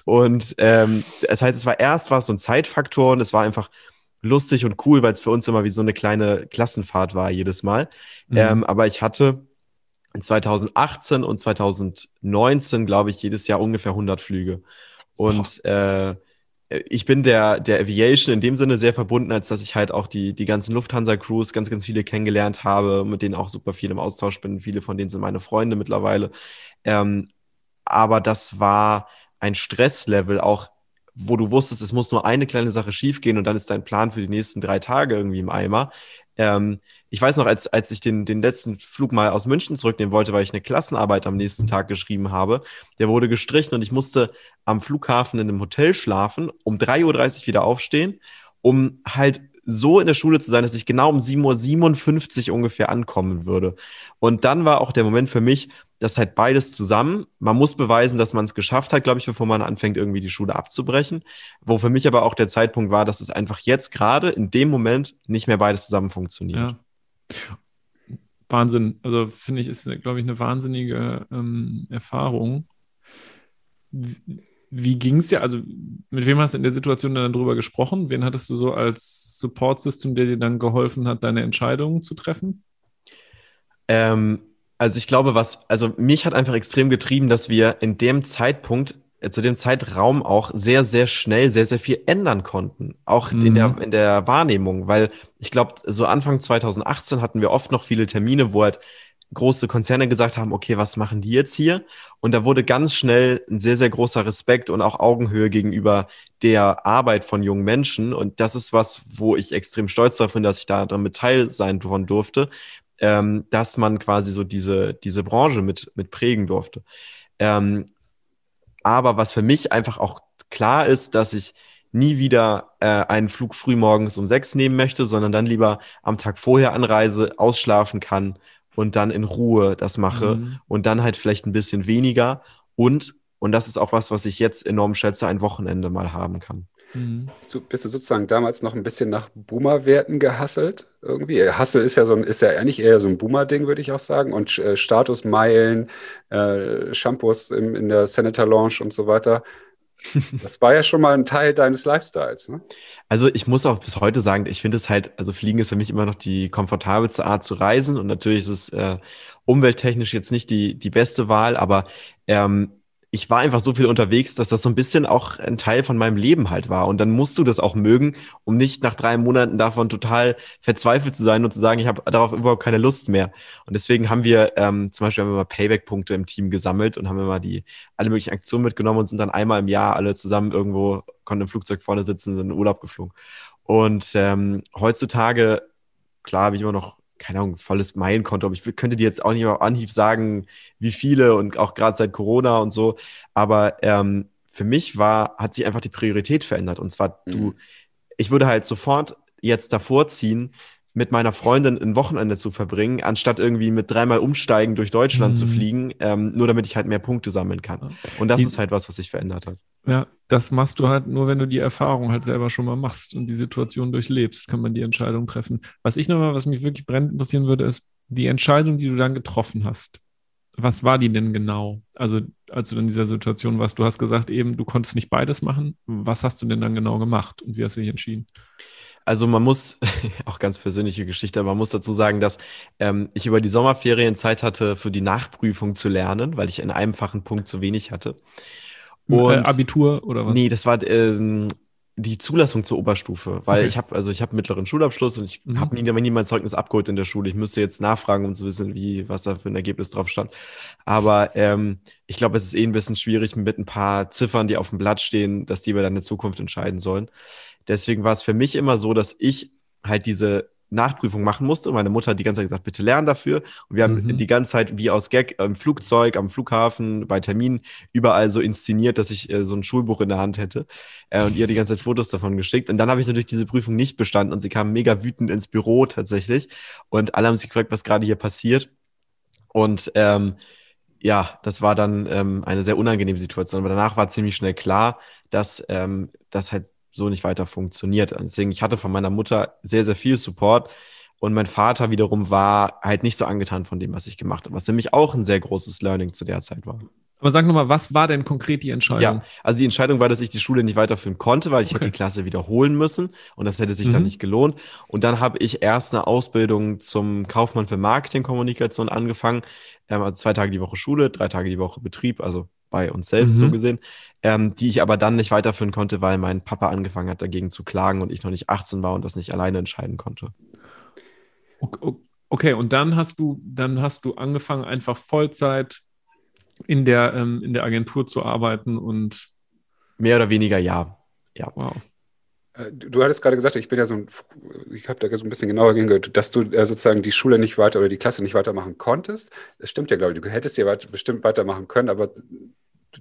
Und ähm, das heißt, es war erst was so ein Zeitfaktor und es war einfach lustig und cool, weil es für uns immer wie so eine kleine Klassenfahrt war jedes Mal. Mhm. Ähm, aber ich hatte 2018 und 2019, glaube ich, jedes Jahr ungefähr 100 Flüge. Und äh, ich bin der, der Aviation in dem Sinne sehr verbunden, als dass ich halt auch die, die ganzen Lufthansa-Crews ganz, ganz viele kennengelernt habe, mit denen auch super viel im Austausch bin. Viele von denen sind meine Freunde mittlerweile. Ähm, aber das war ein Stresslevel auch, wo du wusstest, es muss nur eine kleine Sache schiefgehen und dann ist dein Plan für die nächsten drei Tage irgendwie im Eimer. Ähm, ich weiß noch, als, als ich den, den letzten Flug mal aus München zurücknehmen wollte, weil ich eine Klassenarbeit am nächsten Tag geschrieben habe, der wurde gestrichen und ich musste am Flughafen in einem Hotel schlafen, um 3.30 Uhr wieder aufstehen, um halt so in der Schule zu sein, dass ich genau um 7.57 Uhr ungefähr ankommen würde. Und dann war auch der Moment für mich, dass halt beides zusammen. Man muss beweisen, dass man es geschafft hat, glaube ich, bevor man anfängt, irgendwie die Schule abzubrechen. Wo für mich aber auch der Zeitpunkt war, dass es einfach jetzt gerade in dem Moment nicht mehr beides zusammen funktioniert. Ja. Wahnsinn. Also finde ich, ist, glaube ich, eine wahnsinnige ähm, Erfahrung. Wie, ging es dir? Also, mit wem hast du in der Situation dann darüber gesprochen? Wen hattest du so als Support-System, der dir dann geholfen hat, deine Entscheidungen zu treffen? Ähm, also, ich glaube, was, also mich hat einfach extrem getrieben, dass wir in dem Zeitpunkt zu dem Zeitraum auch sehr, sehr schnell sehr, sehr viel ändern konnten. Auch mhm. in, der, mhm. in der Wahrnehmung, weil ich glaube, so Anfang 2018 hatten wir oft noch viele Termine, wo halt große Konzerne gesagt haben, okay, was machen die jetzt hier? Und da wurde ganz schnell ein sehr, sehr großer Respekt und auch Augenhöhe gegenüber der Arbeit von jungen Menschen. Und das ist was, wo ich extrem stolz darauf bin, dass ich da mit Teil sein von durfte, ähm, dass man quasi so diese, diese Branche mit, mit prägen durfte. Ähm, aber was für mich einfach auch klar ist, dass ich nie wieder äh, einen Flug früh morgens um sechs nehmen möchte, sondern dann lieber am Tag vorher anreise, ausschlafen kann und dann in Ruhe das mache mhm. und dann halt vielleicht ein bisschen weniger und und das ist auch was, was ich jetzt enorm schätze, ein Wochenende mal haben kann. Mhm. Bist, du, bist du sozusagen damals noch ein bisschen nach Boomer-Werten gehasselt irgendwie? Hustle ist ja so ein, ist ja eigentlich eher so ein Boomer-Ding, würde ich auch sagen. Und äh, Statusmeilen, äh, Shampoos im, in der Senator Lounge und so weiter. <laughs> Das war ja schon mal ein Teil deines Lifestyles, ne? Also ich muss auch bis heute sagen, ich finde es halt, also Fliegen ist für mich immer noch die komfortabelste Art zu reisen und natürlich ist es äh, umwelttechnisch jetzt nicht die, die beste Wahl, aber ähm, ich war einfach so viel unterwegs, dass das so ein bisschen auch ein Teil von meinem Leben halt war. Und dann musst du das auch mögen, um nicht nach drei Monaten davon total verzweifelt zu sein und zu sagen, ich habe darauf überhaupt keine Lust mehr. Und deswegen haben wir ähm, zum Beispiel haben mal Payback-Punkte im Team gesammelt und haben immer die alle möglichen Aktionen mitgenommen und sind dann einmal im Jahr alle zusammen irgendwo, konnten im Flugzeug vorne sitzen, sind in Urlaub geflogen. Und ähm, heutzutage, klar, habe ich immer noch keine Ahnung, volles Meilenkonto. Aber ich könnte dir jetzt auch nicht mal Anhieb sagen, wie viele und auch gerade seit Corona und so. Aber ähm, für mich war, hat sich einfach die Priorität verändert. Und zwar, mhm. du, ich würde halt sofort jetzt davor ziehen, mit meiner Freundin ein Wochenende zu verbringen, anstatt irgendwie mit dreimal umsteigen durch Deutschland mhm. zu fliegen, ähm, nur damit ich halt mehr Punkte sammeln kann. Und das die, ist halt was, was sich verändert hat. Ja, das machst du halt nur, wenn du die Erfahrung halt selber schon mal machst und die Situation durchlebst, kann man die Entscheidung treffen. Was ich nochmal, was mich wirklich brennend interessieren würde, ist die Entscheidung, die du dann getroffen hast. Was war die denn genau? Also, als du in dieser Situation warst, du hast gesagt eben, du konntest nicht beides machen. Was hast du denn dann genau gemacht und wie hast du dich entschieden? Also man muss, <laughs> auch ganz persönliche Geschichte, aber man muss dazu sagen, dass ähm, ich über die Sommerferien Zeit hatte, für die Nachprüfung zu lernen, weil ich in einem Fach einen Punkt zu wenig hatte. Äh, Und, äh, Abitur oder was? Nee, das war ähm, die Zulassung zur Oberstufe, weil okay. ich habe also ich habe mittleren Schulabschluss und ich mhm. habe nie, nie mein Zeugnis abgeholt in der Schule. Ich müsste jetzt nachfragen, um zu wissen, wie was da für ein Ergebnis drauf stand. Aber ähm, ich glaube, es ist eh ein bisschen schwierig mit ein paar Ziffern, die auf dem Blatt stehen, dass die über deine Zukunft entscheiden sollen. Deswegen war es für mich immer so, dass ich halt diese Nachprüfung machen musste. Meine Mutter hat die ganze Zeit gesagt, bitte lern dafür. Und wir haben mhm. die ganze Zeit wie aus Gag im Flugzeug, am Flughafen, bei Terminen überall so inszeniert, dass ich äh, so ein Schulbuch in der Hand hätte. Äh, und ihr die ganze Zeit Fotos davon geschickt. Und dann habe ich natürlich diese Prüfung nicht bestanden und sie kam mega wütend ins Büro tatsächlich. Und alle haben sich gefragt, was gerade hier passiert. Und ähm, ja, das war dann ähm, eine sehr unangenehme Situation. Aber danach war ziemlich schnell klar, dass ähm, das halt so nicht weiter funktioniert. Deswegen, ich hatte von meiner Mutter sehr, sehr viel Support. Und mein Vater wiederum war halt nicht so angetan von dem, was ich gemacht habe, was nämlich auch ein sehr großes Learning zu der Zeit war. Aber sag nochmal, was war denn konkret die Entscheidung? Ja, also die Entscheidung war, dass ich die Schule nicht weiterführen konnte, weil ich okay. hätte die Klasse wiederholen müssen und das hätte sich mhm. dann nicht gelohnt. Und dann habe ich erst eine Ausbildung zum Kaufmann für Marketingkommunikation angefangen. Ähm, also zwei Tage die Woche Schule, drei Tage die Woche Betrieb, also bei uns selbst mhm. so gesehen, ähm, die ich aber dann nicht weiterführen konnte, weil mein Papa angefangen hat, dagegen zu klagen und ich noch nicht 18 war und das nicht alleine entscheiden konnte. Okay, und dann hast du, dann hast du angefangen, einfach Vollzeit in der, ähm, in der Agentur zu arbeiten und. Mehr oder weniger ja. Ja. Wow. Äh, du hattest gerade gesagt, ich bin ja so ein, ich habe da so ein bisschen genauer hingehört, dass du äh, sozusagen die Schule nicht weiter oder die Klasse nicht weitermachen konntest. Das stimmt ja, glaube ich. Du hättest ja weit, bestimmt weitermachen können, aber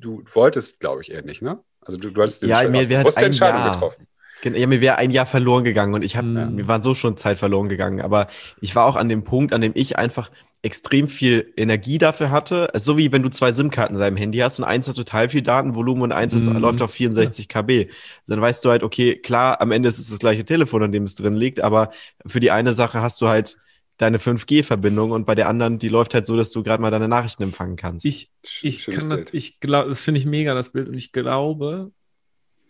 du wolltest, glaube ich, eher nicht, ne? Also du, du hast ja, mir bewusste halt Entscheidung Jahr. getroffen. Ja, mir wäre ein Jahr verloren gegangen und ich habe, ja. mir waren so schon Zeit verloren gegangen. Aber ich war auch an dem Punkt, an dem ich einfach extrem viel Energie dafür hatte. Also so wie wenn du zwei SIM-Karten in deinem Handy hast und eins hat total viel Datenvolumen und eins ist, mm. läuft auf 64 KB. Dann weißt du halt, okay, klar, am Ende ist es das gleiche Telefon, an dem es drin liegt, aber für die eine Sache hast du halt deine 5G-Verbindung und bei der anderen, die läuft halt so, dass du gerade mal deine Nachrichten empfangen kannst. Ich, ich kann das, ich glaube, das finde ich mega, das Bild. Und ich glaube,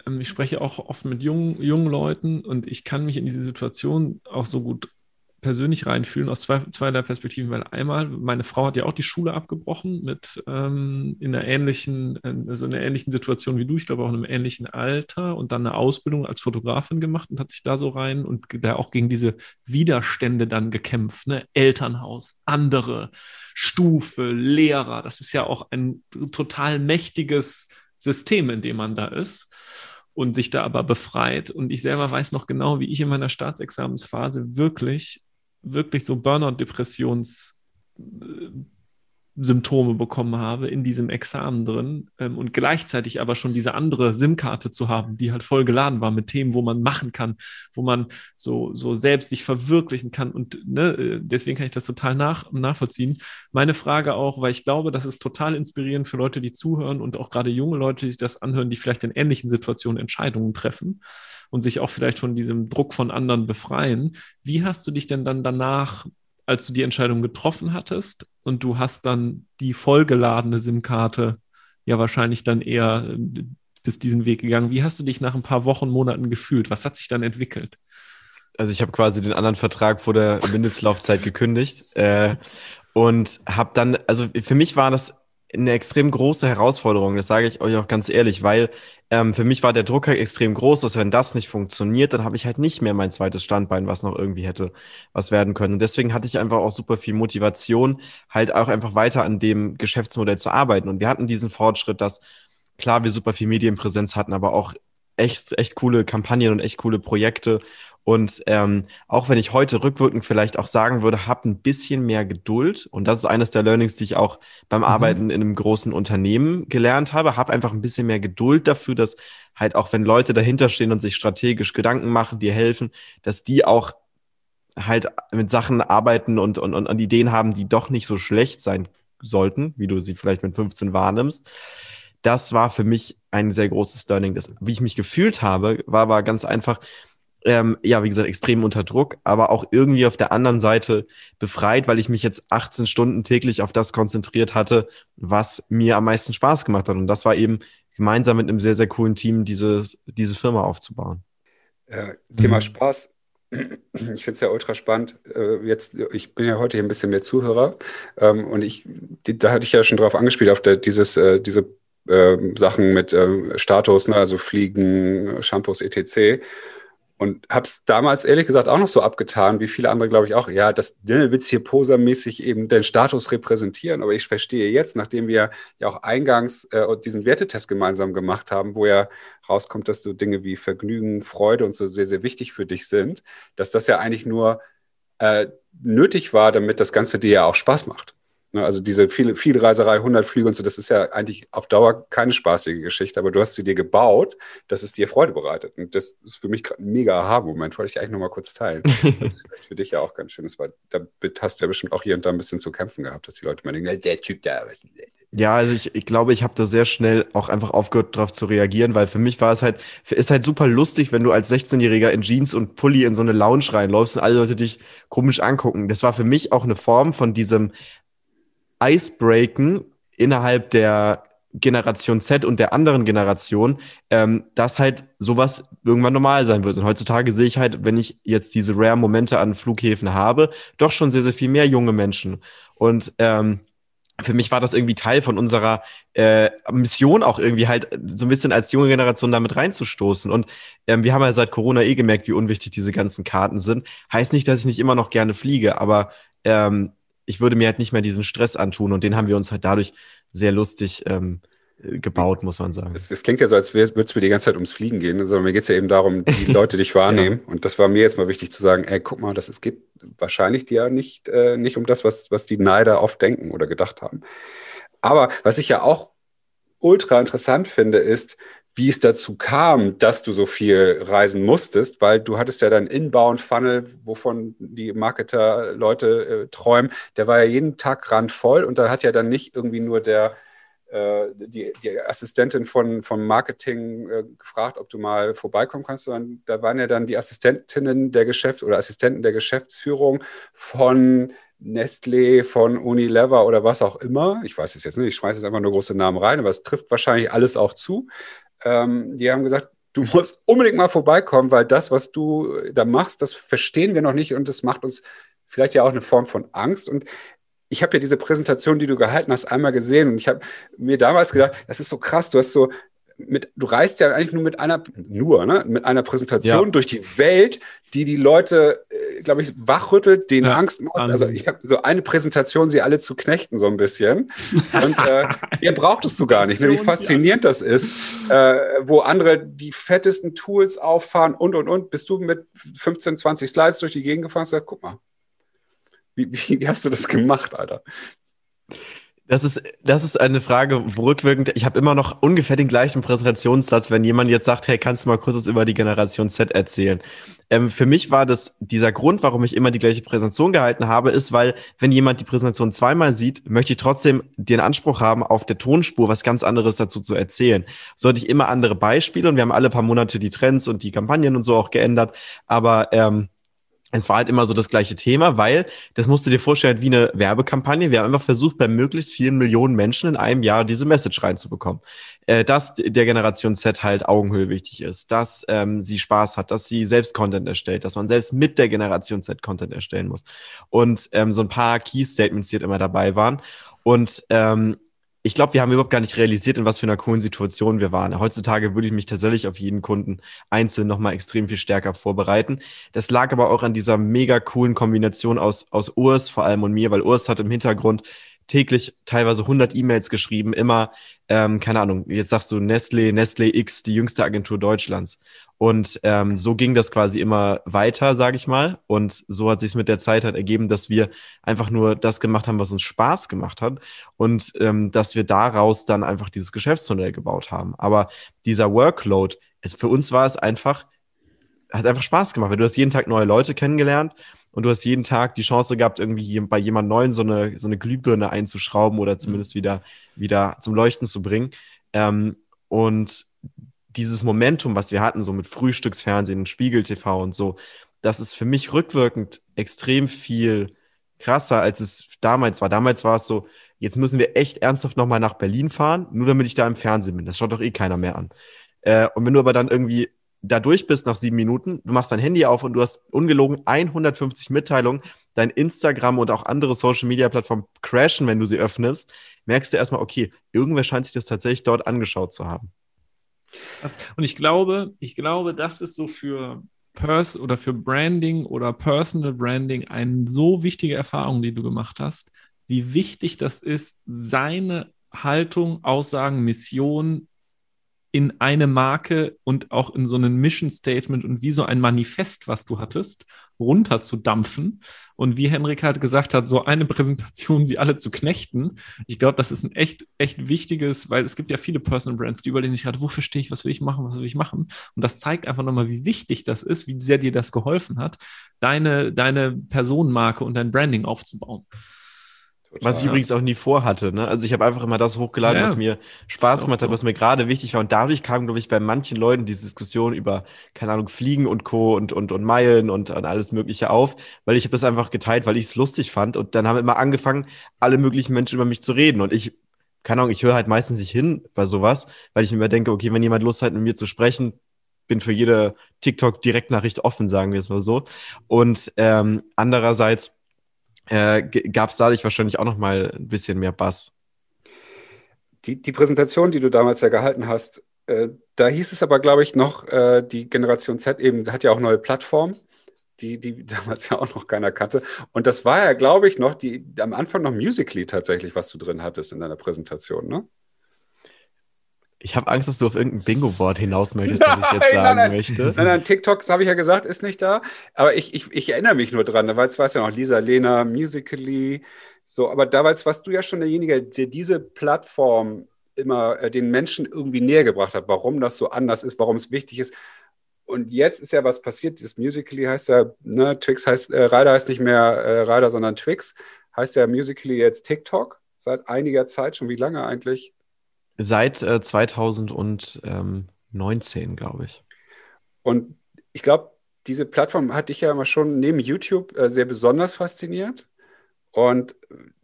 ähm, ich spreche auch oft mit jungen, jungen Leuten und ich kann mich in diese Situation auch so gut persönlich reinfühlen aus zwei, zweierlei Perspektiven, weil einmal, meine Frau hat ja auch die Schule abgebrochen mit ähm, in einer ähnlichen, also in einer ähnlichen Situation wie du, ich glaube auch in einem ähnlichen Alter und dann eine Ausbildung als Fotografin gemacht und hat sich da so rein und da auch gegen diese Widerstände dann gekämpft, ne? Elternhaus, andere, Stufe, Lehrer, das ist ja auch ein total mächtiges System, in dem man da ist und sich da aber befreit. Und ich selber weiß noch genau, wie ich in meiner Staatsexamensphase wirklich wirklich so Burnout-Depressions Symptome bekommen habe in diesem Examen drin ähm, und gleichzeitig aber schon diese andere SIM-Karte zu haben, die halt voll geladen war mit Themen, wo man machen kann, wo man so, so selbst sich verwirklichen kann und ne, äh, deswegen kann ich das total nach, nachvollziehen. Meine Frage auch, weil ich glaube, das ist total inspirierend für Leute, die zuhören und auch gerade junge Leute, die sich das anhören, die vielleicht in ähnlichen Situationen Entscheidungen treffen und sich auch vielleicht von diesem Druck von anderen befreien. Wie hast du dich denn dann danach als du die Entscheidung getroffen hattest und du hast dann die vollgeladene SIM-Karte ja wahrscheinlich dann eher äh, bis diesen Weg gegangen. Wie hast du dich nach ein paar Wochen, Monaten gefühlt? Was hat sich dann entwickelt? Also ich habe quasi den anderen Vertrag vor der Mindestlaufzeit gekündigt äh, und habe dann, also für mich war das eine extrem große Herausforderung, das sage ich euch auch ganz ehrlich, weil ähm, für mich war der Druck halt extrem groß, dass wenn das nicht funktioniert, dann habe ich halt nicht mehr mein zweites Standbein, was noch irgendwie hätte was werden können. Und deswegen hatte ich einfach auch super viel Motivation, halt auch einfach weiter an dem Geschäftsmodell zu arbeiten. Und wir hatten diesen Fortschritt, dass klar wir super viel Medienpräsenz hatten, aber auch echt, echt coole Kampagnen und echt coole Projekte und ähm, auch wenn ich heute rückwirkend vielleicht auch sagen würde, hab ein bisschen mehr Geduld. Und das ist eines der Learnings, die ich auch beim mhm. Arbeiten in einem großen Unternehmen gelernt habe. Hab einfach ein bisschen mehr Geduld dafür, dass halt auch wenn Leute dahinter stehen und sich strategisch Gedanken machen, dir helfen, dass die auch halt mit Sachen arbeiten und, und, und Ideen haben, die doch nicht so schlecht sein sollten, wie du sie vielleicht mit 15 wahrnimmst. Das war für mich ein sehr großes Learning. Das, wie ich mich gefühlt habe, war aber ganz einfach, ähm, ja, wie gesagt, extrem unter Druck, aber auch irgendwie auf der anderen Seite befreit, weil ich mich jetzt 18 Stunden täglich auf das konzentriert hatte, was mir am meisten Spaß gemacht hat. Und das war eben gemeinsam mit einem sehr, sehr coolen Team diese, diese Firma aufzubauen. Äh, Thema mhm. Spaß. <clears throat> Ich finde es ja ultra spannend. Äh, jetzt, ich bin ja heute hier ein bisschen mehr Zuhörer ähm, und ich, die, da hatte ich ja schon drauf angespielt, auf der, dieses, äh, diese äh, Sachen mit äh, Status, ne, also Fliegen, Shampoos, etc. Und habe es damals ehrlich gesagt auch noch so abgetan, wie viele andere, glaube ich, auch. Ja, das ne, willst hier posermäßig eben den Status repräsentieren. Aber ich verstehe jetzt, nachdem wir ja auch eingangs äh, diesen Wertetest gemeinsam gemacht haben, wo ja rauskommt, dass du Dinge wie Vergnügen, Freude und so sehr, sehr wichtig für dich sind, dass das ja eigentlich nur äh, nötig war, damit das Ganze dir ja auch Spaß macht. Ne, also diese viele, viele Reiserei, 100 Flüge und so, das ist ja eigentlich auf Dauer keine spaßige Geschichte, aber du hast sie dir gebaut, dass es dir Freude bereitet. Und das ist für mich gerade ein mega Aha-Moment, wollte ich eigentlich nochmal kurz teilen. <laughs> Das ist vielleicht für dich ja auch ganz schön, weil damit hast du ja bestimmt auch hier und da ein bisschen zu kämpfen gehabt, dass die Leute mal denken, der Typ da, was ja, also ich, ich glaube, ich habe da sehr schnell auch einfach aufgehört, darauf zu reagieren, weil für mich war es halt, ist halt super lustig, wenn du als 16-Jähriger in Jeans und Pulli in so eine Lounge reinläufst und alle Leute dich komisch angucken. Das war für mich auch eine Form von diesem Icebreaken innerhalb der Generation Z und der anderen Generation, ähm, dass halt sowas irgendwann normal sein wird. Und heutzutage sehe ich halt, wenn ich jetzt diese Rare-Momente an Flughäfen habe, doch schon sehr, sehr viel mehr junge Menschen. Und ähm, für mich war das irgendwie Teil von unserer äh, Mission auch irgendwie halt so ein bisschen als junge Generation damit reinzustoßen. Und ähm, wir haben ja seit Corona eh gemerkt, wie unwichtig diese ganzen Karten sind. Heißt nicht, dass ich nicht immer noch gerne fliege, aber ähm, ich würde mir halt nicht mehr diesen Stress antun und den haben wir uns halt dadurch sehr lustig ähm, gebaut, muss man sagen. Es, klingt ja so, als würde es mir die ganze Zeit ums Fliegen gehen, sondern also mir geht es ja eben darum, die <laughs> Leute dich wahrnehmen. ja. Und das war mir jetzt mal wichtig zu sagen, ey, guck mal, das, es geht wahrscheinlich ja nicht, äh, nicht um das, was, was die Neider oft denken oder gedacht haben. Aber was ich ja auch ultra interessant finde, ist, wie es dazu kam, dass du so viel reisen musstest, weil du hattest ja deinen Inbound-Funnel, wovon die Marketer-Leute äh, träumen, der war ja jeden Tag randvoll und da hat ja dann nicht irgendwie nur der äh, die, die Assistentin von, vom Marketing äh, gefragt, ob du mal vorbeikommen kannst, sondern da waren ja dann die Assistentinnen der Geschäfts- oder Assistenten der Geschäftsführung von Nestlé, von Unilever oder was auch immer. Ich weiß es jetzt nicht, ich schmeiße jetzt einfach nur große Namen rein, aber es trifft wahrscheinlich alles auch zu ähm, die haben gesagt, du <laughs> musst unbedingt mal vorbeikommen, weil das, was du da machst, das verstehen wir noch nicht und das macht uns vielleicht ja auch eine Form von Angst. Und ich habe ja diese Präsentation, die du gehalten hast, einmal gesehen und ich habe mir damals gedacht, das ist so krass, du hast so mit, du reist ja eigentlich nur mit einer, nur, ne, mit einer Präsentation ja. durch die Welt, die die Leute, äh, glaube ich, wachrüttelt, denen ja, Angst macht. Also ich habe so eine Präsentation, sie alle zu knechten, so ein bisschen. Und äh, <laughs> ihr brauchtest du gar nicht, wie faszinierend das ist, äh, wo andere die fettesten Tools auffahren und, und, und. Bist du mit 15, 20 Slides durch die Gegend gefahren und gesagt, guck mal, wie, wie, wie hast du das gemacht, Alter? Das ist, das ist eine Frage, rückwirkend. Ich habe immer noch ungefähr den gleichen Präsentationssatz, wenn jemand jetzt sagt, hey, kannst du mal kurz was über die Generation Z erzählen? Ähm, für mich war das dieser Grund, warum ich immer die gleiche Präsentation gehalten habe, ist, weil wenn jemand die Präsentation zweimal sieht, möchte ich trotzdem den Anspruch haben, auf der Tonspur was ganz anderes dazu zu erzählen. Sollte ich immer andere Beispiele und wir haben alle paar Monate die Trends und die Kampagnen und so auch geändert, aber ähm, es war halt immer so das gleiche Thema, weil das musst du dir vorstellen wie eine Werbekampagne. Wir haben einfach versucht, bei möglichst vielen Millionen Menschen in einem Jahr diese Message reinzubekommen. Äh, dass der Generation Z halt Augenhöhe wichtig ist, dass ähm, sie Spaß hat, dass sie selbst Content erstellt, dass man selbst mit der Generation Z Content erstellen muss. Und ähm, so ein paar Key-Statements, die halt immer dabei waren. Und ähm, ich glaube, wir haben überhaupt gar nicht realisiert, in was für einer coolen Situation wir waren. Heutzutage würde ich mich tatsächlich auf jeden Kunden einzeln nochmal extrem viel stärker vorbereiten. Das lag aber auch an dieser mega coolen Kombination aus, aus Urs vor allem und mir, weil Urs hat im Hintergrund täglich teilweise 100 E-Mails geschrieben, immer, ähm, keine Ahnung, jetzt sagst du Nestle, Nestle X, die jüngste Agentur Deutschlands. Und ähm, so ging das quasi immer weiter, sage ich mal. Und so hat sich mit der Zeit halt ergeben, dass wir einfach nur das gemacht haben, was uns Spaß gemacht hat. Und ähm, dass wir daraus dann einfach dieses Geschäftsmodell gebaut haben. Aber dieser Workload, es, für uns war es einfach, hat einfach Spaß gemacht, weil du hast jeden Tag neue Leute kennengelernt und du hast jeden Tag die Chance gehabt, irgendwie bei jemand Neuen so eine, so eine Glühbirne einzuschrauben oder zumindest wieder, wieder zum Leuchten zu bringen. Ähm, und dieses Momentum, was wir hatten, so mit Frühstücksfernsehen Spiegel TV und so, das ist für mich rückwirkend extrem viel krasser, als es damals war. Damals war es so, jetzt müssen wir echt ernsthaft nochmal nach Berlin fahren, nur damit ich da im Fernsehen bin. Das schaut doch eh keiner mehr an. Äh, und wenn du aber dann irgendwie da durch bist nach sieben Minuten, du machst dein Handy auf und du hast ungelogen 150 Mitteilungen, dein Instagram und auch andere Social Media Plattformen crashen, wenn du sie öffnest, merkst du erstmal, okay, irgendwer scheint sich das tatsächlich dort angeschaut zu haben. Das, und ich glaube, ich glaube, das ist so für Pers oder für Branding oder Personal Branding eine so wichtige Erfahrung, die du gemacht hast, wie wichtig das ist, seine Haltung, Aussagen, Mission in eine Marke und auch in so ein Mission Statement und wie so ein Manifest, was du hattest, runterzudampfen. Und wie Henrik halt gesagt hat, so eine Präsentation, sie alle zu knechten. Ich glaube, das ist ein echt, echt wichtiges, weil es gibt ja viele Personal Brands, die überlegen sich gerade, wofür stehe ich, was will ich machen, was will ich machen. Und das zeigt einfach nochmal, wie wichtig das ist, wie sehr dir das geholfen hat, deine, deine Personenmarke und dein Branding aufzubauen. Total, was ich ja. übrigens auch nie vorhatte. Ne? Also ich habe einfach immer das hochgeladen, ja, was mir Spaß gemacht hat, was mir gerade wichtig war. Und dadurch kam, glaube ich, bei manchen Leuten diese Diskussion über, keine Ahnung, Fliegen und Co. und, und, und Meilen und, und alles Mögliche auf, weil ich habe das einfach geteilt, weil ich es lustig fand. Und dann haben immer angefangen, alle möglichen Menschen über mich zu reden. Und ich, keine Ahnung, ich höre halt meistens nicht hin bei sowas, weil ich mir immer denke, okay, wenn jemand Lust hat, mit mir zu sprechen, bin für jede TikTok-Direktnachricht offen, sagen wir es mal so. Und ähm, andererseits äh, gab es dadurch wahrscheinlich auch noch mal ein bisschen mehr Bass. Die, die Präsentation, die du damals ja gehalten hast, äh, da hieß es aber, glaube ich, noch, äh, die Generation Z eben hat ja auch neue Plattformen, die, die <laughs> damals ja auch noch keiner kannte. Und das war ja, glaube ich, noch die am Anfang noch Musically tatsächlich, was du drin hattest in deiner Präsentation, ne? Ich habe Angst, dass du auf irgendein Bingo-Wort hinaus möchtest, was ich jetzt sagen nein, nein. möchte. Nein, nein, TikTok, das habe ich ja gesagt, ist nicht da. Aber ich, ich, ich erinnere mich nur dran, es war ja noch Lisa, Lena, Musically. So, aber damals warst du ja schon derjenige, der diese Plattform immer äh, den Menschen irgendwie näher gebracht hat, warum das so anders ist, warum es wichtig ist. Und jetzt ist ja was passiert. Das Musically heißt ja, ne, Twix heißt, äh, Rider heißt nicht mehr äh, Rider, sondern Twix. Heißt ja Musically jetzt TikTok seit einiger Zeit schon. Wie lange eigentlich? Seit äh, 2019, glaube ich. Und ich glaube, diese Plattform hat dich ja immer schon neben YouTube äh, sehr besonders fasziniert. Und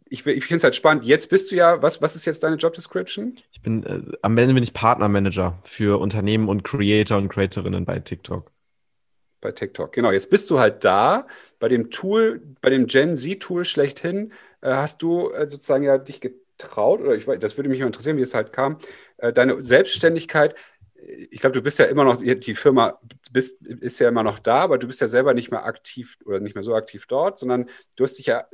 ich, ich finde es halt spannend. Jetzt bist du ja, was, was ist jetzt deine Job Description? Ich bin, äh, am Ende bin ich Partnermanager für Unternehmen und Creator und Creatorinnen bei TikTok. Bei TikTok, genau. Jetzt bist du halt da, bei dem Tool, bei dem Gen Z-Tool schlechthin, äh, hast du äh, sozusagen ja dich traut, oder ich weiß, das würde mich mal interessieren, wie es halt kam, äh, deine Selbstständigkeit, ich glaube, du bist ja immer noch, die Firma bist, ist ja immer noch da, aber du bist ja selber nicht mehr aktiv oder nicht mehr so aktiv dort, sondern du hast dich ja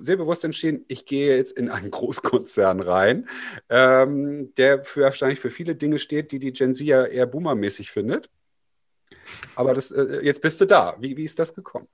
sehr bewusst entschieden, ich gehe jetzt in einen Großkonzern rein, ähm, der für, wahrscheinlich für viele Dinge steht, die die Gen Z ja eher boomermäßig findet. Aber das, äh, jetzt bist du da. Wie, wie ist das gekommen?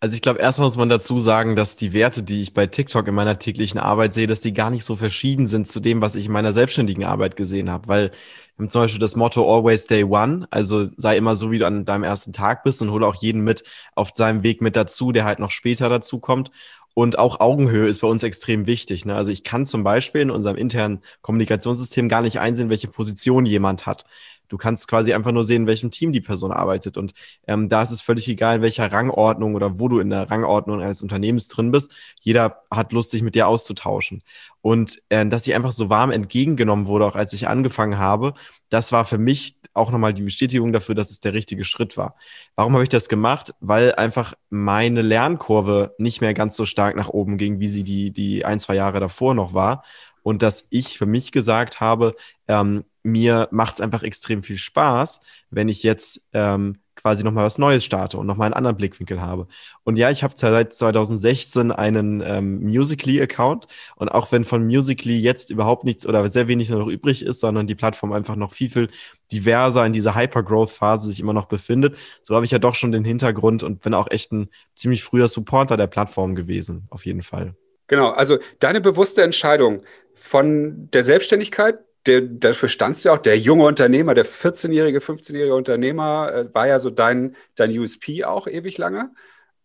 Also ich glaube, erstmal muss man dazu sagen, dass die Werte, die ich bei TikTok in meiner täglichen Arbeit sehe, dass die gar nicht so verschieden sind zu dem, was ich in meiner selbstständigen Arbeit gesehen habe. Weil wir haben zum Beispiel das Motto Always Day One, also sei immer so, wie du an deinem ersten Tag bist und hole auch jeden mit auf seinem Weg mit dazu, der halt noch später dazu kommt. Und auch Augenhöhe ist bei uns extrem wichtig. Ne? Also ich kann zum Beispiel in unserem internen Kommunikationssystem gar nicht einsehen, welche Position jemand hat. Du kannst quasi einfach nur sehen, in welchem Team die Person arbeitet. Und ähm, da ist es völlig egal, in welcher Rangordnung oder wo du in der Rangordnung eines Unternehmens drin bist. Jeder hat Lust, sich mit dir auszutauschen. Und äh, dass ich einfach so warm entgegengenommen wurde, auch als ich angefangen habe, das war für mich auch nochmal die Bestätigung dafür, dass es der richtige Schritt war. Warum habe ich das gemacht? Weil einfach meine Lernkurve nicht mehr ganz so stark nach oben ging, wie sie die, die ein, zwei Jahre davor noch war. Und dass ich für mich gesagt habe, ähm, mir macht es einfach extrem viel Spaß, wenn ich jetzt ähm, quasi nochmal was Neues starte und nochmal einen anderen Blickwinkel habe. Und ja, ich habe seit 2016 einen ähm, Musically-Account und auch wenn von Musically jetzt überhaupt nichts oder sehr wenig noch übrig ist, sondern die Plattform einfach noch viel, viel diverser in dieser Hyper-Growth-Phase sich immer noch befindet, so habe ich ja doch schon den Hintergrund und bin auch echt ein ziemlich früher Supporter der Plattform gewesen, auf jeden Fall. Genau, also deine bewusste Entscheidung von der Selbstständigkeit der, dafür standst du auch, der junge Unternehmer, der 14-jährige, 15-jährige Unternehmer, äh, war ja so dein, dein USP auch ewig lange.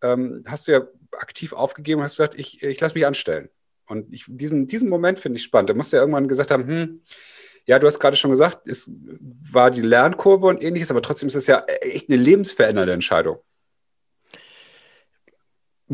Ähm, hast du ja aktiv aufgegeben hast gesagt, ich, ich lasse mich anstellen. Und ich, diesen, diesen Moment finde ich spannend. Da musst du ja irgendwann gesagt haben, hm, ja, du hast gerade schon gesagt, es war die Lernkurve und ähnliches, aber trotzdem ist es ja echt eine lebensverändernde Entscheidung.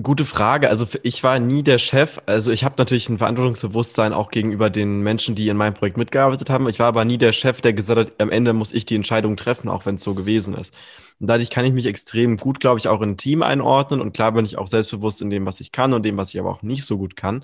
Gute Frage. Also ich war nie der Chef. Also ich habe natürlich ein Verantwortungsbewusstsein auch gegenüber den Menschen, die in meinem Projekt mitgearbeitet haben. Ich war aber nie der Chef, der gesagt hat, am Ende muss ich die Entscheidung treffen, auch wenn es so gewesen ist. Und dadurch kann ich mich extrem gut, glaube ich, auch in ein Team einordnen. Und klar bin ich auch selbstbewusst in dem, was ich kann und dem, was ich aber auch nicht so gut kann.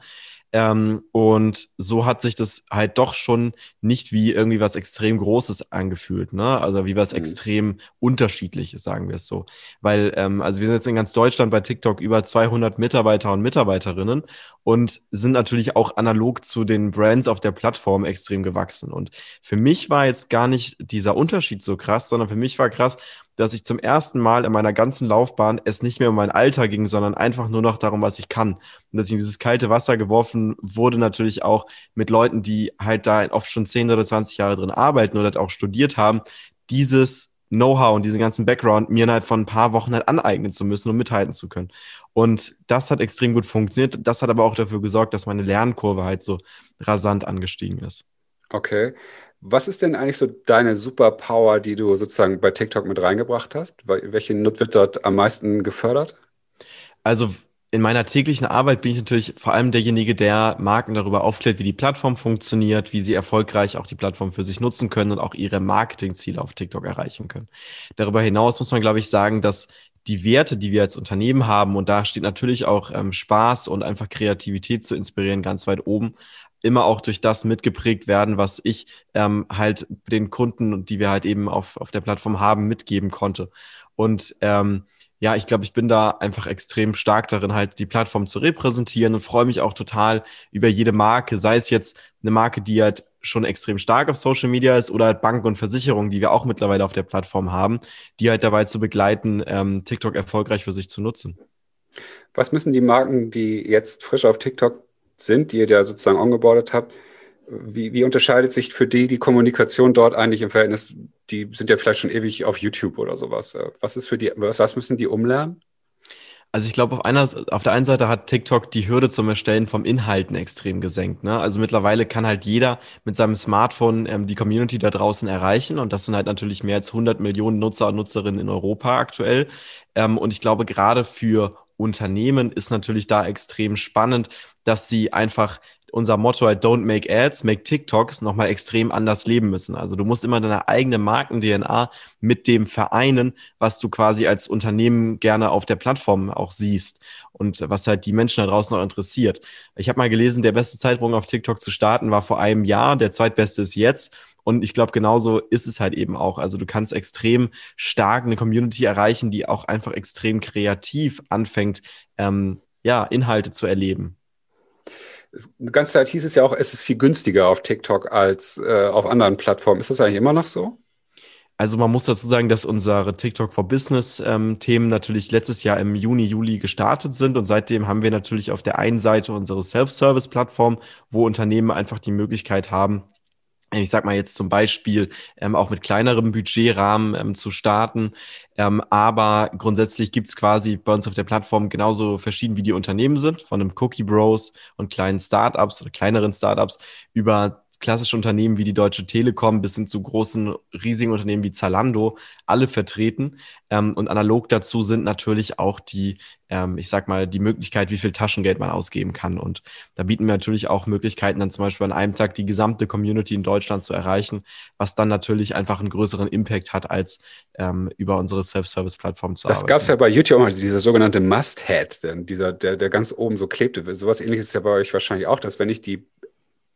Ähm, und so hat sich das halt doch schon nicht wie irgendwie was extrem Großes angefühlt, ne? Also wie was mhm. extrem Unterschiedliches, sagen wir es so. Weil, ähm, also wir sind jetzt in ganz Deutschland bei TikTok über 200 Mitarbeiter und Mitarbeiterinnen und sind natürlich auch analog zu den Brands auf der Plattform extrem gewachsen. Und für mich war jetzt gar nicht dieser Unterschied so krass, sondern für mich war krass, dass ich zum ersten Mal in meiner ganzen Laufbahn es nicht mehr um mein Alter ging, sondern einfach nur noch darum, was ich kann. Und dass ich in dieses kalte Wasser geworfen wurde, natürlich auch mit Leuten, die halt da oft schon 10 oder 20 Jahre drin arbeiten oder auch studiert haben, dieses Know-how und diesen ganzen Background mir halt von ein paar Wochen halt aneignen zu müssen und mithalten zu können. Und das hat extrem gut funktioniert. Das hat aber auch dafür gesorgt, dass meine Lernkurve halt so rasant angestiegen ist. Okay. Was ist denn eigentlich so deine Superpower, die du sozusagen bei TikTok mit reingebracht hast? Welche Nut wird dort am meisten gefördert? Also in meiner täglichen Arbeit bin ich natürlich vor allem derjenige, der Marken darüber aufklärt, wie die Plattform funktioniert, wie sie erfolgreich auch die Plattform für sich nutzen können und auch ihre Marketingziele auf TikTok erreichen können. Darüber hinaus muss man, glaube ich, sagen, dass die Werte, die wir als Unternehmen haben, und da steht natürlich auch ähm, Spaß und einfach Kreativität zu inspirieren ganz weit oben, immer auch durch das mitgeprägt werden, was ich ähm, halt den Kunden, die wir halt eben auf, auf der Plattform haben, mitgeben konnte. Und ähm, ja, ich glaube, ich bin da einfach extrem stark darin, halt die Plattform zu repräsentieren und freue mich auch total über jede Marke, sei es jetzt eine Marke, die halt schon extrem stark auf Social Media ist oder halt Banken und Versicherungen, die wir auch mittlerweile auf der Plattform haben, die halt dabei zu begleiten, ähm, TikTok erfolgreich für sich zu nutzen. Was müssen die Marken, die jetzt frisch auf TikTok sind, die ihr da sozusagen ongeboardet habt, wie, wie unterscheidet sich für die die Kommunikation dort eigentlich im Verhältnis? Die sind ja vielleicht schon ewig auf YouTube oder sowas. Was ist für die, was, was müssen die umlernen? Also ich glaube, auf auf der einen Seite hat TikTok die Hürde zum Erstellen vom Inhalten extrem gesenkt. Ne? Also mittlerweile kann halt jeder mit seinem Smartphone ähm, die Community da draußen erreichen und das sind halt natürlich mehr als 100 Millionen Nutzer und Nutzerinnen in Europa aktuell. Ähm, und ich glaube, gerade für Unternehmen ist natürlich da extrem spannend, dass sie einfach unser Motto halt Don't Make Ads, Make TikToks nochmal extrem anders leben müssen. Also du musst immer deine eigene Marken-DNA mit dem vereinen, was du quasi als Unternehmen gerne auf der Plattform auch siehst und was halt die Menschen da draußen noch interessiert. Ich habe mal gelesen, der beste Zeitpunkt auf TikTok zu starten war vor einem Jahr, der zweitbeste ist jetzt. Und ich glaube, genauso ist es halt eben auch. Also du kannst extrem stark eine Community erreichen, die auch einfach extrem kreativ anfängt, ähm, ja, Inhalte zu erleben. Eine ganze Zeit hieß es ja auch, es ist viel günstiger auf TikTok als äh, auf anderen Plattformen. Ist das eigentlich immer noch so? Also man muss dazu sagen, dass unsere TikTok for Business ähm, Themen natürlich letztes Jahr im Juni, Juli gestartet sind und seitdem haben wir natürlich auf der einen Seite unsere Self-Service-Plattform, wo Unternehmen einfach die Möglichkeit haben, ich sag mal jetzt zum Beispiel ähm, auch mit kleinerem Budgetrahmen ähm, zu starten. Ähm, aber grundsätzlich gibt's quasi bei uns auf der Plattform genauso verschieden, wie die Unternehmen sind, von einem Cookie Bros und kleinen Startups oder kleineren Startups über klassische Unternehmen wie die Deutsche Telekom bis hin zu großen, riesigen Unternehmen wie Zalando alle vertreten. Ähm, und analog dazu sind natürlich auch die, ähm, ich sag mal, die Möglichkeit, wie viel Taschengeld man ausgeben kann. Und da bieten wir natürlich auch Möglichkeiten, dann zum Beispiel an einem Tag die gesamte Community in Deutschland zu erreichen, was dann natürlich einfach einen größeren Impact hat, als ähm, über unsere Self-Service-Plattform zu das arbeiten. Das gab es ja bei YouTube auch mal, dieser sogenannte Must-Head, dieser, der, der ganz oben so klebte. Sowas ähnliches ist ja bei euch wahrscheinlich auch, dass wenn ich die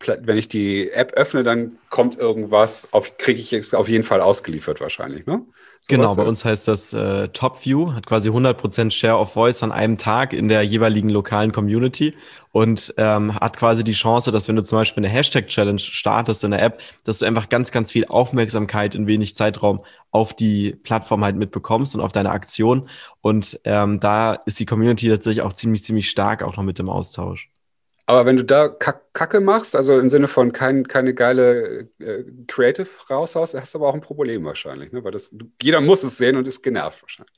wenn ich die App öffne, dann kommt irgendwas, kriege ich es auf jeden Fall ausgeliefert wahrscheinlich, ne? So genau, bei uns heißt das äh, Top View, hat quasi 100% Share of Voice an einem Tag in der jeweiligen lokalen Community und ähm, hat quasi die Chance, dass wenn du zum Beispiel eine Hashtag-Challenge startest in der App, dass du einfach ganz, ganz viel Aufmerksamkeit in wenig Zeitraum auf die Plattform halt mitbekommst und auf deine Aktion. Und ähm, da ist die Community tatsächlich auch ziemlich, ziemlich stark auch noch mit dem Austausch. Aber wenn du da Kacke machst, also im Sinne von kein, keine geile äh, Creative raushaust, hast du aber auch ein Problem wahrscheinlich, ne? weil das, jeder muss es sehen und ist genervt wahrscheinlich.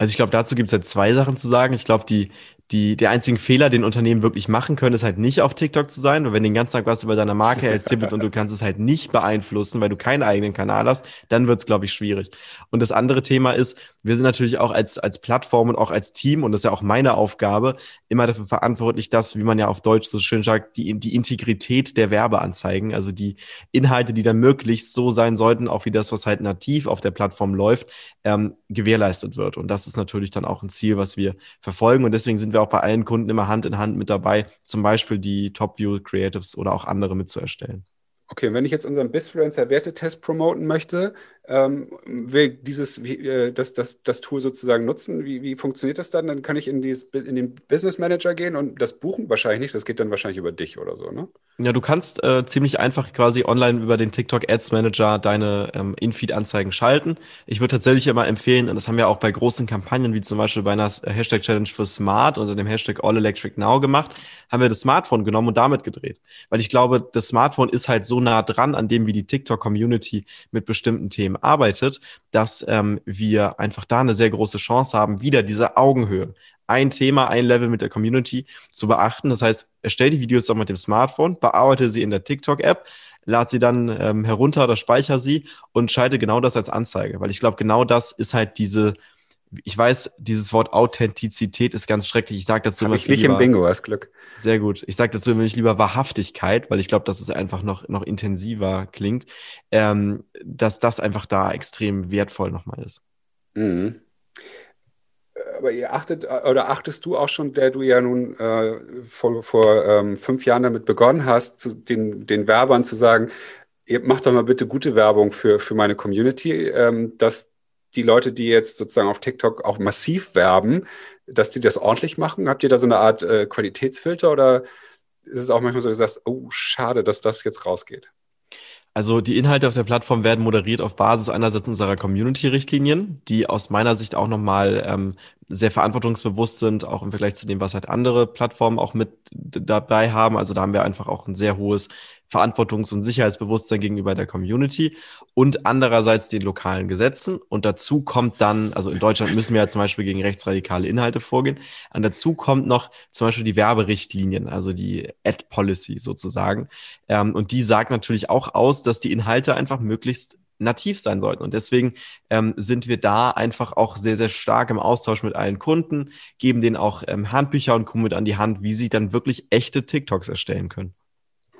Also ich glaube, dazu gibt es halt zwei Sachen zu sagen. Ich glaube, die, die, der einzige Fehler, den Unternehmen wirklich machen können, ist halt nicht auf TikTok zu sein, weil wenn den ganzen Tag was über deine Marke <laughs> erzählt und du kannst es halt nicht beeinflussen, weil du keinen eigenen Kanal hast, dann wird es, glaube ich, schwierig. Und das andere Thema ist, wir sind natürlich auch als, als Plattform und auch als Team, und das ist ja auch meine Aufgabe, immer dafür verantwortlich, dass, wie man ja auf Deutsch so schön sagt, die, die Integrität der Werbeanzeigen, also die Inhalte, die dann möglichst so sein sollten, auch wie das, was halt nativ auf der Plattform läuft, ähm, gewährleistet wird. Und das ist natürlich dann auch ein Ziel, was wir verfolgen. Und deswegen sind wir auch bei allen Kunden immer Hand in Hand mit dabei, zum Beispiel die Top View Creatives oder auch andere mitzuerstellen. Okay, wenn ich jetzt unseren Bisfluencer-Wertetest promoten möchte, will dieses, äh, das, das, das Tool sozusagen nutzen, wie, wie funktioniert das dann? Dann kann ich in, die, in den Business Manager gehen und das buchen? Wahrscheinlich nicht, das geht dann wahrscheinlich über dich oder so, ne? Ja, du kannst äh, ziemlich einfach quasi online über den TikTok Ads Manager deine ähm, Infeed-Anzeigen schalten. Ich würde tatsächlich immer empfehlen, und das haben wir auch bei großen Kampagnen, wie zum Beispiel bei einer Hashtag Challenge für Smart unter dem Hashtag All Electric Now gemacht, haben wir das Smartphone genommen und damit gedreht. Weil ich glaube, das Smartphone ist halt so nah dran an dem, wie die TikTok-Community mit bestimmten Themen arbeitet, dass ähm, wir einfach da eine sehr große Chance haben, wieder diese Augenhöhe, ein Thema, ein Level mit der Community zu beachten. Das heißt, erstell die Videos doch mit dem Smartphone, bearbeite sie in der TikTok-App, lad sie dann ähm, herunter oder speicher sie und schalte genau das als Anzeige, weil ich glaube, genau das ist halt diese ich weiß, dieses Wort Authentizität ist ganz schrecklich. Ich sage dazu Hab immer ich nicht lieber, im Bingo, hast Glück. Sehr gut. Ich sage dazu immer lieber Wahrhaftigkeit, weil ich glaube, dass es einfach noch, noch intensiver klingt, ähm, dass das einfach da extrem wertvoll nochmal ist. Mhm. Aber ihr achtet, oder achtest du auch schon, der du ja nun äh, vor, vor ähm, fünf Jahren damit begonnen hast, zu den, den Werbern zu sagen, ihr macht doch mal bitte gute Werbung für, für meine Community, ähm, dass die Leute, die jetzt sozusagen auf TikTok auch massiv werben, dass die das ordentlich machen? Habt ihr da so eine Art äh, Qualitätsfilter oder ist es auch manchmal so, dass du sagst, oh, schade, dass das jetzt rausgeht? Also die Inhalte auf der Plattform werden moderiert auf Basis einerseits unserer Community-Richtlinien, die aus meiner Sicht auch nochmal ähm, sehr verantwortungsbewusst sind, auch im Vergleich zu dem, was halt andere Plattformen auch mit dabei haben. Also da haben wir einfach auch ein sehr hohes Verantwortungs- und Sicherheitsbewusstsein gegenüber der Community und andererseits den lokalen Gesetzen. Und dazu kommt dann, also in Deutschland müssen wir ja zum Beispiel gegen rechtsradikale Inhalte vorgehen. Und dazu kommt noch zum Beispiel die Werberichtlinien, also die Ad-Policy sozusagen. Ähm, und die sagt natürlich auch aus, dass die Inhalte einfach möglichst nativ sein sollten. Und deswegen ähm, sind wir da einfach auch sehr, sehr stark im Austausch mit allen Kunden, geben denen auch ähm, Handbücher und kommen mit an die Hand, wie sie dann wirklich echte TikToks erstellen können.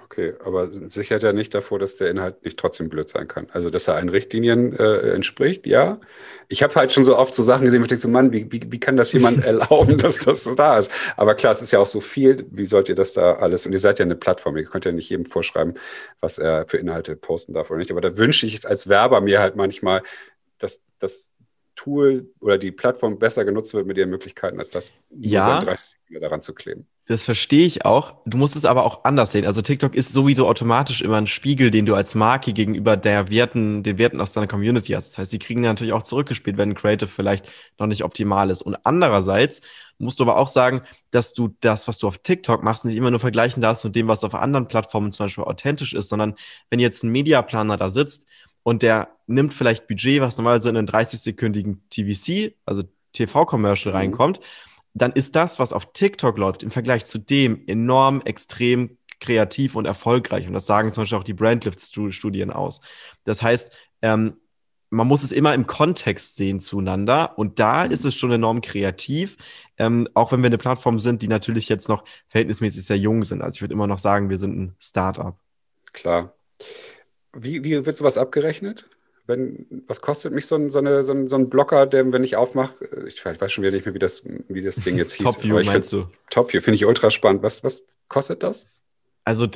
Okay, aber sichert ja nicht davor, dass der Inhalt nicht trotzdem blöd sein kann. Also, dass er allen Richtlinien äh, entspricht, ja. Ich habe halt schon so oft so Sachen gesehen, wo ich denke so, Mann, wie, wie, wie kann das jemand <laughs> erlauben, dass das so da ist? Aber klar, es ist ja auch so viel. Wie sollt ihr das da alles? Und ihr seid ja eine Plattform. Ihr könnt ja nicht jedem vorschreiben, was er für Inhalte posten darf oder nicht. Aber da wünsche ich jetzt als Werber mir halt manchmal, dass das Tool oder die Plattform besser genutzt wird mit ihren Möglichkeiten, als das ja. 30 daran zu kleben. Das verstehe ich auch. Du musst es aber auch anders sehen. Also TikTok ist sowieso automatisch immer ein Spiegel, den du als Marke gegenüber der Werten, den Werten aus deiner Community hast. Das heißt, sie kriegen natürlich auch zurückgespielt, wenn ein Creative vielleicht noch nicht optimal ist. Und andererseits musst du aber auch sagen, dass du das, was du auf TikTok machst, nicht immer nur vergleichen darfst mit dem, was auf anderen Plattformen zum Beispiel authentisch ist, sondern wenn jetzt ein Mediaplaner da sitzt und der nimmt vielleicht Budget, was normalerweise in einen 30-sekündigen TVC, also TV-Commercial mhm. reinkommt, dann ist das, was auf TikTok läuft, im Vergleich zu dem enorm extrem kreativ und erfolgreich. Und das sagen zum Beispiel auch die Brandlift-Studien aus. Das heißt, ähm, man muss es immer im Kontext sehen zueinander. Und da ist es schon enorm kreativ, ähm, auch wenn wir eine Plattform sind, die natürlich jetzt noch verhältnismäßig sehr jung sind. Also ich würde immer noch sagen, wir sind ein Startup. Klar. Wie, wie wird sowas abgerechnet? wenn, was kostet mich so ein, so, eine, so, ein, so ein Blocker, der, wenn ich aufmache, äh, ich, ich, weiß schon wieder nicht mehr, wie das, wie das Ding jetzt hieß. Top View meinst du? Top View, finde ich ultra spannend. Was, was kostet das? Also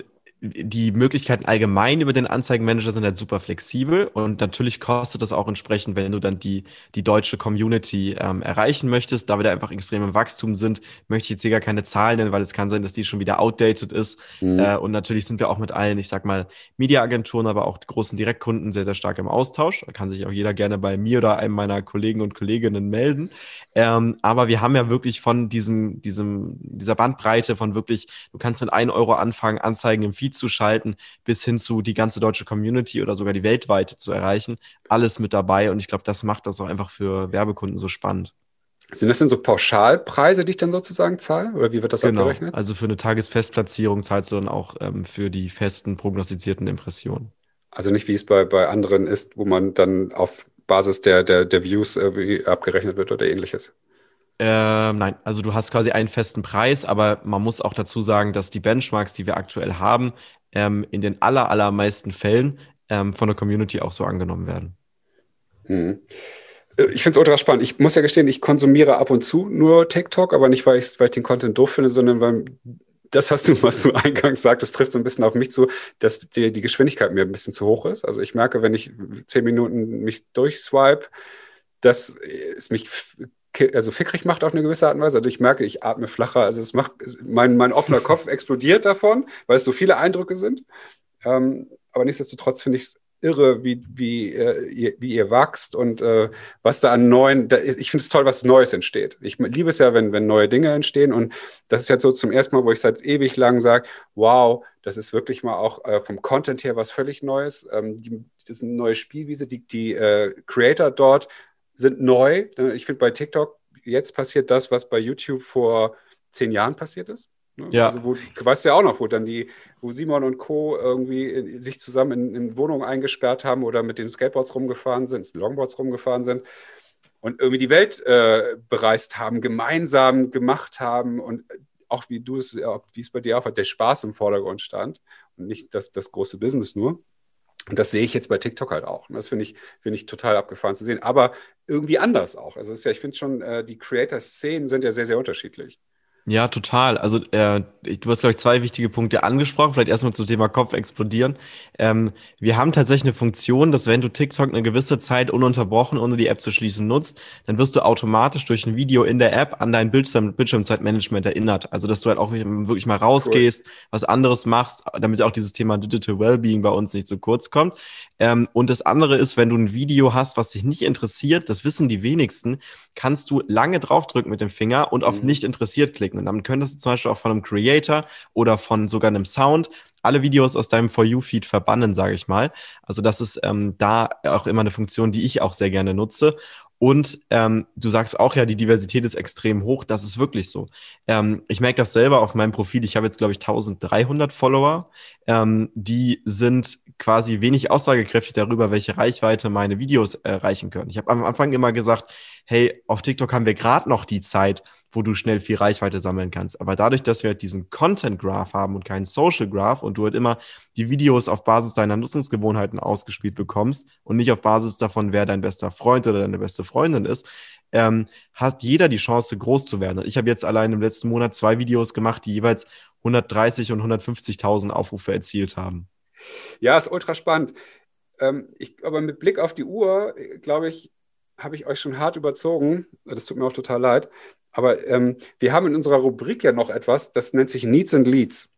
die Möglichkeiten allgemein über den Anzeigenmanager sind halt super flexibel und natürlich kostet das auch entsprechend, wenn du dann die, die deutsche Community ähm, erreichen möchtest. Da wir da einfach extrem im Wachstum sind, möchte ich jetzt hier gar keine Zahlen nennen, weil es kann sein, dass die schon wieder outdated ist. Mhm. Äh, und natürlich sind wir auch mit allen, ich sag mal, Mediaagenturen, aber auch großen Direktkunden sehr, sehr stark im Austausch. Da kann sich auch jeder gerne bei mir oder einem meiner Kollegen und Kolleginnen melden. Ähm, aber wir haben ja wirklich von diesem, diesem, dieser Bandbreite von wirklich, du kannst mit 1 Euro anfangen, Anzeigen im Feed Feed zu schalten, bis hin zu die ganze deutsche Community oder sogar die weltweite zu erreichen. Alles mit dabei und ich glaube, das macht das auch einfach für Werbekunden so spannend. Sind das denn so Pauschalpreise, die ich dann sozusagen zahle? Oder wie wird das genau. abgerechnet? Also für eine Tagesfestplatzierung zahlst du dann auch ähm, für die festen prognostizierten Impressionen. Also nicht wie es bei, bei anderen ist, wo man dann auf Basis der, der, der Views äh, abgerechnet wird oder ähnliches? Ähm, nein, also du hast quasi einen festen Preis, aber man muss auch dazu sagen, dass die Benchmarks, die wir aktuell haben, ähm, in den aller, allermeisten Fällen ähm, von der Community auch so angenommen werden. Hm. Ich finde es ultra spannend. Ich muss ja gestehen, ich konsumiere ab und zu nur TikTok, aber nicht, weil ich, weil ich den Content doof finde, sondern weil das, was du, was du <laughs> eingangs sagtest, trifft so ein bisschen auf mich zu, dass die, die Geschwindigkeit mir ein bisschen zu hoch ist. Also ich merke, wenn ich zehn Minuten mich durchswipe, dass es mich also fickrig macht auf eine gewisse Art und Weise. Also ich merke, ich atme flacher. Also es macht, mein, mein offener <laughs> Kopf explodiert davon, weil es so viele Eindrücke sind. Ähm, aber nichtsdestotrotz finde ich es irre, wie, wie, äh, ihr, wie ihr wachst und äh, was da an neuen, da, ich finde es toll, was Neues entsteht. Ich liebe es ja, wenn, wenn neue Dinge entstehen und das ist jetzt so zum ersten Mal, wo ich seit ewig lang sage, wow, das ist wirklich mal auch äh, vom Content her was völlig Neues. Ähm, die, das ist eine neue Spielwiese, die, die äh, Creator dort sind neu. Ich finde bei TikTok, jetzt passiert das, was bei YouTube vor zehn Jahren passiert ist. Ne? Ja. Also wo, du weißt ja auch noch, wo dann die, wo Simon und Co. irgendwie sich zusammen in, in Wohnungen eingesperrt haben oder mit den Skateboards rumgefahren sind, Longboards rumgefahren sind und irgendwie die Welt äh, bereist haben, gemeinsam gemacht haben und auch wie du es, wie es bei dir auch hat, der Spaß im Vordergrund stand und nicht das, das große Business nur. Und das sehe ich jetzt bei TikTok halt auch. Und das finde ich, finde ich total abgefahren zu sehen. Aber irgendwie anders auch. Also es ist ja, ich finde schon, äh, die Creator-Szenen sind ja sehr, sehr unterschiedlich. Ja, total. Also äh, du hast, glaube ich, zwei wichtige Punkte angesprochen. Vielleicht erstmal zum Thema Kopf explodieren. Ähm, wir haben tatsächlich eine Funktion, dass wenn du TikTok eine gewisse Zeit ununterbrochen, ohne die App zu schließen, nutzt, dann wirst du automatisch durch ein Video in der App an dein Bildschirm Bildschirmzeitmanagement erinnert. Also dass du halt auch wirklich mal rausgehst, cool. was anderes machst, damit auch dieses Thema Digital Wellbeing bei uns nicht zu kurz kommt. Ähm, und das andere ist, wenn du ein Video hast, was dich nicht interessiert, das wissen die wenigsten, kannst du lange draufdrücken mit dem Finger und auf mhm. nicht interessiert klicken. Und damit könntest du zum Beispiel auch von einem Creator oder von sogar einem Sound alle Videos aus deinem For You-Feed verbannen, sage ich mal. Also das ist ähm, da auch immer eine Funktion, die ich auch sehr gerne nutze. Und ähm, du sagst auch ja, die Diversität ist extrem hoch. Das ist wirklich so. Ähm, ich merke das selber auf meinem Profil. Ich habe jetzt, glaube ich, 1300 Follower. Ähm, die sind quasi wenig aussagekräftig darüber, welche Reichweite meine Videos erreichen können. Ich habe am Anfang immer gesagt, hey, auf TikTok haben wir gerade noch die Zeit, wo du schnell viel Reichweite sammeln kannst. Aber dadurch, dass wir halt diesen Content Graph haben und keinen Social Graph und du halt immer die Videos auf Basis deiner Nutzungsgewohnheiten ausgespielt bekommst und nicht auf Basis davon, wer dein bester Freund oder deine beste Freundin ist, ähm, hat jeder die Chance, groß zu werden. Ich habe jetzt allein im letzten Monat zwei Videos gemacht, die jeweils 130 und 150.000 Aufrufe erzielt haben. Ja, ist ultra spannend. Ähm, ich, aber mit Blick auf die Uhr, glaube ich, habe ich euch schon hart überzogen. Das tut mir auch total leid. Aber ähm, wir haben in unserer Rubrik ja noch etwas, das nennt sich Needs and Leads.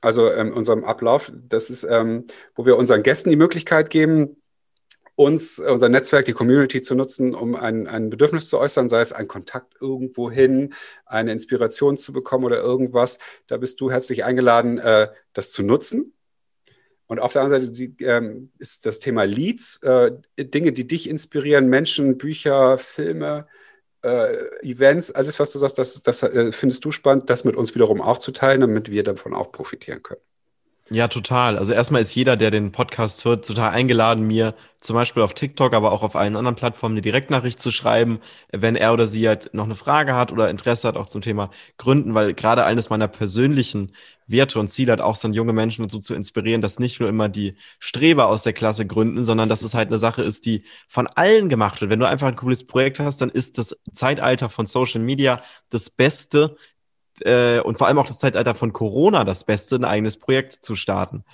Also ähm, unserem Ablauf. Das ist, ähm, wo wir unseren Gästen die Möglichkeit geben, uns, unser Netzwerk, die Community zu nutzen, um ein, ein Bedürfnis zu äußern, sei es ein Kontakt irgendwo hin, eine Inspiration zu bekommen oder irgendwas. Da bist du herzlich eingeladen, äh, das zu nutzen. Und auf der anderen Seite die, ähm, ist das Thema Leads, äh, Dinge, die dich inspirieren, Menschen, Bücher, Filme, äh, Events, alles, was du sagst, das, das äh, findest du spannend, das mit uns wiederum auch zu teilen, damit wir davon auch profitieren können. Ja, total. Also erstmal ist jeder, der den Podcast hört, total eingeladen, mir zum Beispiel auf TikTok, aber auch auf allen anderen Plattformen eine Direktnachricht zu schreiben, wenn er oder sie halt noch eine Frage hat oder Interesse hat auch zum Thema Gründen, weil gerade eines meiner persönlichen Werte und Ziele hat auch sind, junge Menschen dazu zu inspirieren, dass nicht nur immer die Streber aus der Klasse gründen, sondern dass es halt eine Sache ist, die von allen gemacht wird. Wenn du einfach ein cooles Projekt hast, dann ist das Zeitalter von Social Media das Beste, äh, und vor allem auch das Zeitalter von Corona das Beste, ein eigenes Projekt zu starten.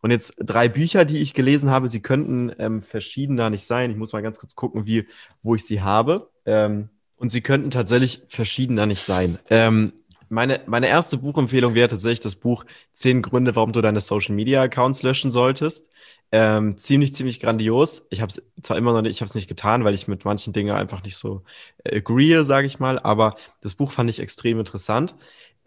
Und jetzt drei Bücher, die ich gelesen habe, sie könnten ähm, verschiedener nicht sein. Ich muss mal ganz kurz gucken, wie, wo ich sie habe. Ähm, und sie könnten tatsächlich verschiedener nicht sein. Ähm, meine, meine erste Buchempfehlung wäre tatsächlich das Buch Zehn Gründe, warum du deine Social Media Accounts löschen solltest. Ähm, ziemlich, ziemlich grandios. Ich habe es zwar immer noch nicht, ich habe es nicht getan, weil ich mit manchen Dingen einfach nicht so äh, agree, sage ich mal, aber das Buch fand ich extrem interessant.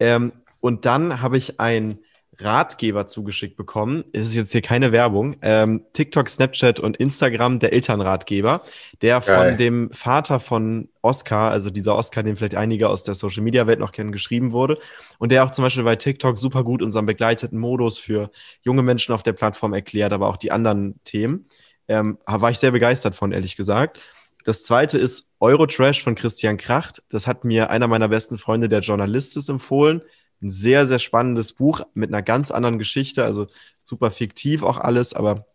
Ähm, und dann habe ich ein Ratgeber zugeschickt bekommen. Es ist jetzt hier keine Werbung. Ähm, TikTok, Snapchat und Instagram, der Elternratgeber, der von Geil. dem Vater von Oscar, also dieser Oscar, den vielleicht einige aus der Social Media Welt noch kennen, geschrieben wurde. Und der auch zum Beispiel bei TikTok super gut unseren begleiteten Modus für junge Menschen auf der Plattform erklärt, aber auch die anderen Themen. Ähm, war ich sehr begeistert von, ehrlich gesagt. Das zweite ist Eurotrash von Christian Kracht. Das hat mir einer meiner besten Freunde, der Journalist, ist empfohlen. Ein sehr, sehr spannendes Buch mit einer ganz anderen Geschichte. Also super fiktiv auch alles, aber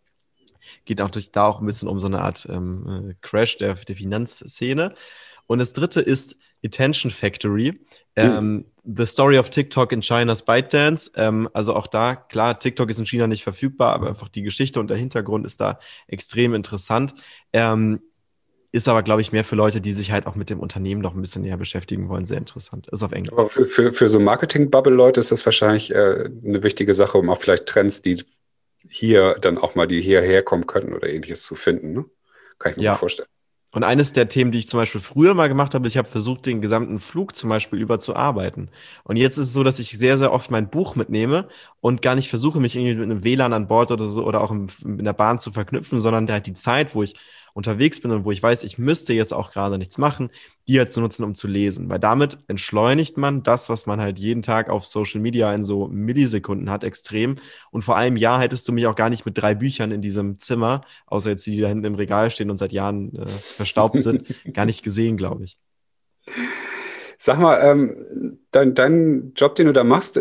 geht auch durch da auch ein bisschen um so eine Art ähm, äh, Crash der, der Finanzszene. Und das dritte ist Attention Factory. Ähm, The Story of TikTok in China's ByteDance. Ähm, also auch da, klar, TikTok ist in China nicht verfügbar, aber einfach die Geschichte und der Hintergrund ist da extrem interessant. Ähm, ist aber, glaube ich, mehr für Leute, die sich halt auch mit dem Unternehmen noch ein bisschen näher beschäftigen wollen, sehr interessant. Ist auf Englisch. Aber für, für, für so Marketing-Bubble-Leute ist das wahrscheinlich äh, eine wichtige Sache, um auch vielleicht Trends, die hier dann auch mal die hierher kommen könnten oder ähnliches zu finden. Ne? Kann ich mir ja. vorstellen. Und eines der Themen, die ich zum Beispiel früher mal gemacht habe, ich habe versucht, den gesamten Flug zum Beispiel überzuarbeiten. Und jetzt ist es so, dass ich sehr, sehr oft mein Buch mitnehme und gar nicht versuche, mich irgendwie mit einem WLAN an Bord oder so oder auch in, in der Bahn zu verknüpfen, sondern halt die Zeit, wo ich unterwegs bin und wo ich weiß, ich müsste jetzt auch gerade nichts machen, die halt zu nutzen, um zu lesen. Weil damit entschleunigt man das, was man halt jeden Tag auf Social Media in so Millisekunden hat, extrem. Und vor allem, ja, hättest du mich auch gar nicht mit drei Büchern in diesem Zimmer, außer jetzt die, die da hinten im Regal stehen und seit Jahren äh, verstaubt sind, <laughs> gar nicht gesehen, glaube ich. Sag mal, ähm, dein, dein Job, den du da machst,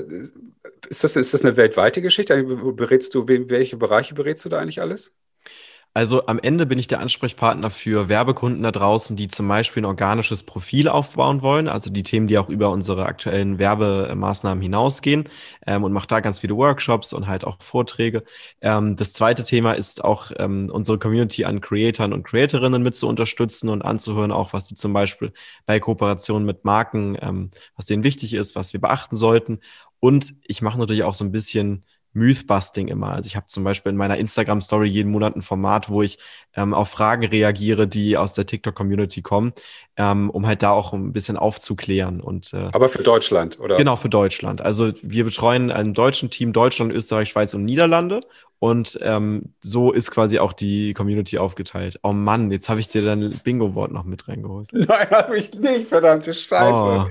ist das, ist das eine weltweite Geschichte? Berätst du, welche Bereiche berätst du da eigentlich alles? Also am Ende bin ich der Ansprechpartner für Werbekunden da draußen, die zum Beispiel ein organisches Profil aufbauen wollen, also die Themen, die auch über unsere aktuellen Werbemaßnahmen hinausgehen ähm, und mache da ganz viele Workshops und halt auch Vorträge. Ähm, das zweite Thema ist auch ähm, unsere Community an Creatoren und Creatorinnen mit zu unterstützen und anzuhören, auch was die zum Beispiel bei Kooperationen mit Marken, ähm, was denen wichtig ist, was wir beachten sollten. Und ich mache natürlich auch so ein bisschen Mythbusting immer. Also ich habe zum Beispiel in meiner Instagram-Story jeden Monat ein Format, wo ich ähm, auf Fragen reagiere, die aus der TikTok-Community kommen, ähm, um halt da auch ein bisschen aufzuklären. Und, äh, Aber für Deutschland, oder? Genau, für Deutschland. Also wir betreuen ein deutschen Team Deutschland, Österreich, Schweiz und Niederlande und ähm, so ist quasi auch die Community aufgeteilt. Oh Mann, jetzt habe ich dir dein Bingo-Wort noch mit reingeholt. <laughs> Nein, habe ich nicht, verdammte Scheiße. Oh.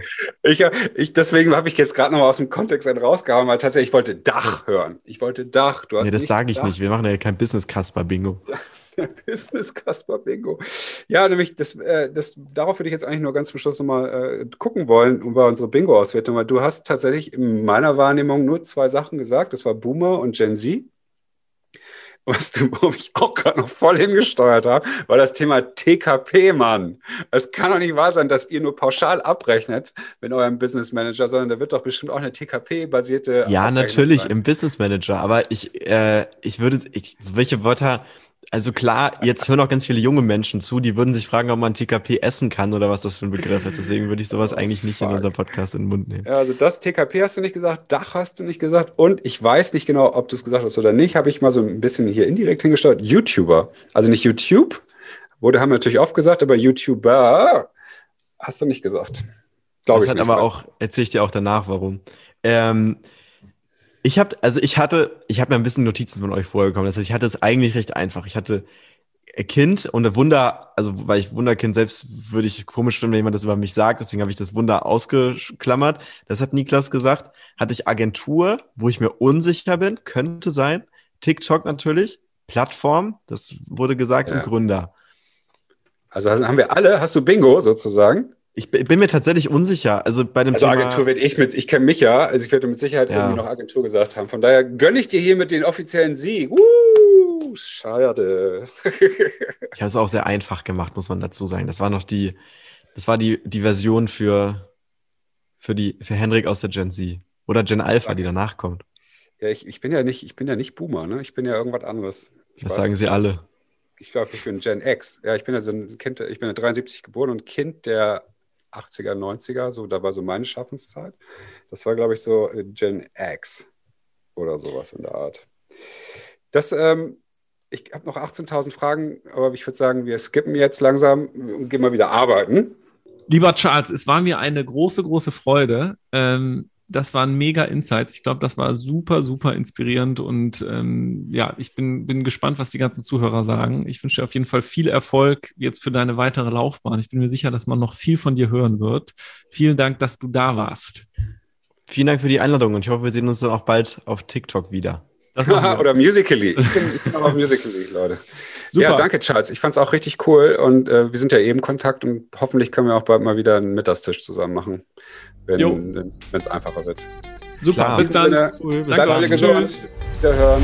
Ich, ich, deswegen habe ich jetzt gerade noch mal aus dem Kontext einen rausgehauen, weil tatsächlich ich wollte Dach hören. Ich wollte Dach. Du hast nee, das sage ich Dach. nicht. Wir machen ja kein Business-Kasper-Bingo. <laughs> Business Kasper Bingo. Ja, nämlich das, äh, das, darauf würde ich jetzt eigentlich nur ganz zum Schluss nochmal äh, gucken wollen, über unsere Bingo-Auswertung, weil du hast tatsächlich in meiner Wahrnehmung nur zwei Sachen gesagt. Das war Boomer und Gen Z was du, wo ich auch gerade noch voll hingesteuert habe, war das Thema TKP, Mann. Es kann doch nicht wahr sein, dass ihr nur pauschal abrechnet mit eurem Business Manager, sondern da wird doch bestimmt auch eine TKP-basierte. Ja, natürlich sein. im Business Manager, aber ich, äh, ich würde, ich, welche Wörter also klar, jetzt hören auch ganz viele junge Menschen zu, die würden sich fragen, ob man TKP essen kann oder was das für ein Begriff ist. Deswegen würde ich sowas eigentlich nicht Fuck. in unserem Podcast in den Mund nehmen. Also das TKP hast du nicht gesagt, Dach hast du nicht gesagt und ich weiß nicht genau, ob du es gesagt hast oder nicht, habe ich mal so ein bisschen hier indirekt hingesteuert. YouTuber, also nicht YouTube, wurde haben wir natürlich oft gesagt, aber YouTuber hast du nicht gesagt. Glaube ich. Das hat aber auch, erzähle ich dir auch danach, warum. Ähm, ich habe, also ich hatte, ich habe mir ein bisschen Notizen von euch vorgekommen. Das heißt, ich hatte es eigentlich recht einfach. Ich hatte Kind und ein Wunder, also weil ich Wunderkind selbst würde ich komisch finden, wenn jemand das über mich sagt, deswegen habe ich das Wunder ausgeklammert. Das hat Niklas gesagt. Hatte ich Agentur, wo ich mir unsicher bin, könnte sein. TikTok natürlich, Plattform, das wurde gesagt, ja. und Gründer. Also haben wir alle, hast du Bingo sozusagen? Ich bin mir tatsächlich unsicher. Also bei dem also Thema Agentur werde ich mit, ich kenne mich ja, also ich werde mit Sicherheit ja. irgendwie noch Agentur gesagt haben. Von daher gönne ich dir hier mit den offiziellen Sieg. Uh, schade. <laughs> ich habe es auch sehr einfach gemacht, muss man dazu sagen. Das war noch die, das war die, die Version für, für, die, für Henrik aus der Gen Z. Oder Gen Alpha, die danach kommt. Ja, ich, ich bin ja nicht, ich bin ja nicht Boomer, ne? Ich bin ja irgendwas anderes. Ich das weiß, sagen sie alle. Ich glaube, ich bin Gen X. Ja, ich bin ja so ein Kind, ich bin ja 73 geboren und Kind der 80er, 90er, so, da war so meine Schaffenszeit. Das war, glaube ich, so äh, Gen X oder sowas in der Art. Das, ähm, ich habe noch 18.000 Fragen, aber ich würde sagen, wir skippen jetzt langsam und gehen mal wieder arbeiten. Lieber Charles, es war mir eine große, große Freude. Ähm, das waren mega Insights. Ich glaube, das war super, super inspirierend und ähm, ja, ich bin, bin gespannt, was die ganzen Zuhörer sagen. Ich wünsche dir auf jeden Fall viel Erfolg jetzt für deine weitere Laufbahn. Ich bin mir sicher, dass man noch viel von dir hören wird. Vielen Dank, dass du da warst. Vielen Dank für die Einladung und ich hoffe, wir sehen uns dann auch bald auf TikTok wieder. <laughs> Oder Musically. Ich bin, ich bin auch Musically, Leute. Super. Ja, danke, Charles. Ich fand es auch richtig cool und äh, wir sind ja eben in Kontakt und hoffentlich können wir auch bald mal wieder einen Mittagstisch zusammen machen, wenn es einfacher wird. Super, Klar. bis dann. Cool, Danke, alle gesund. Wiederhören.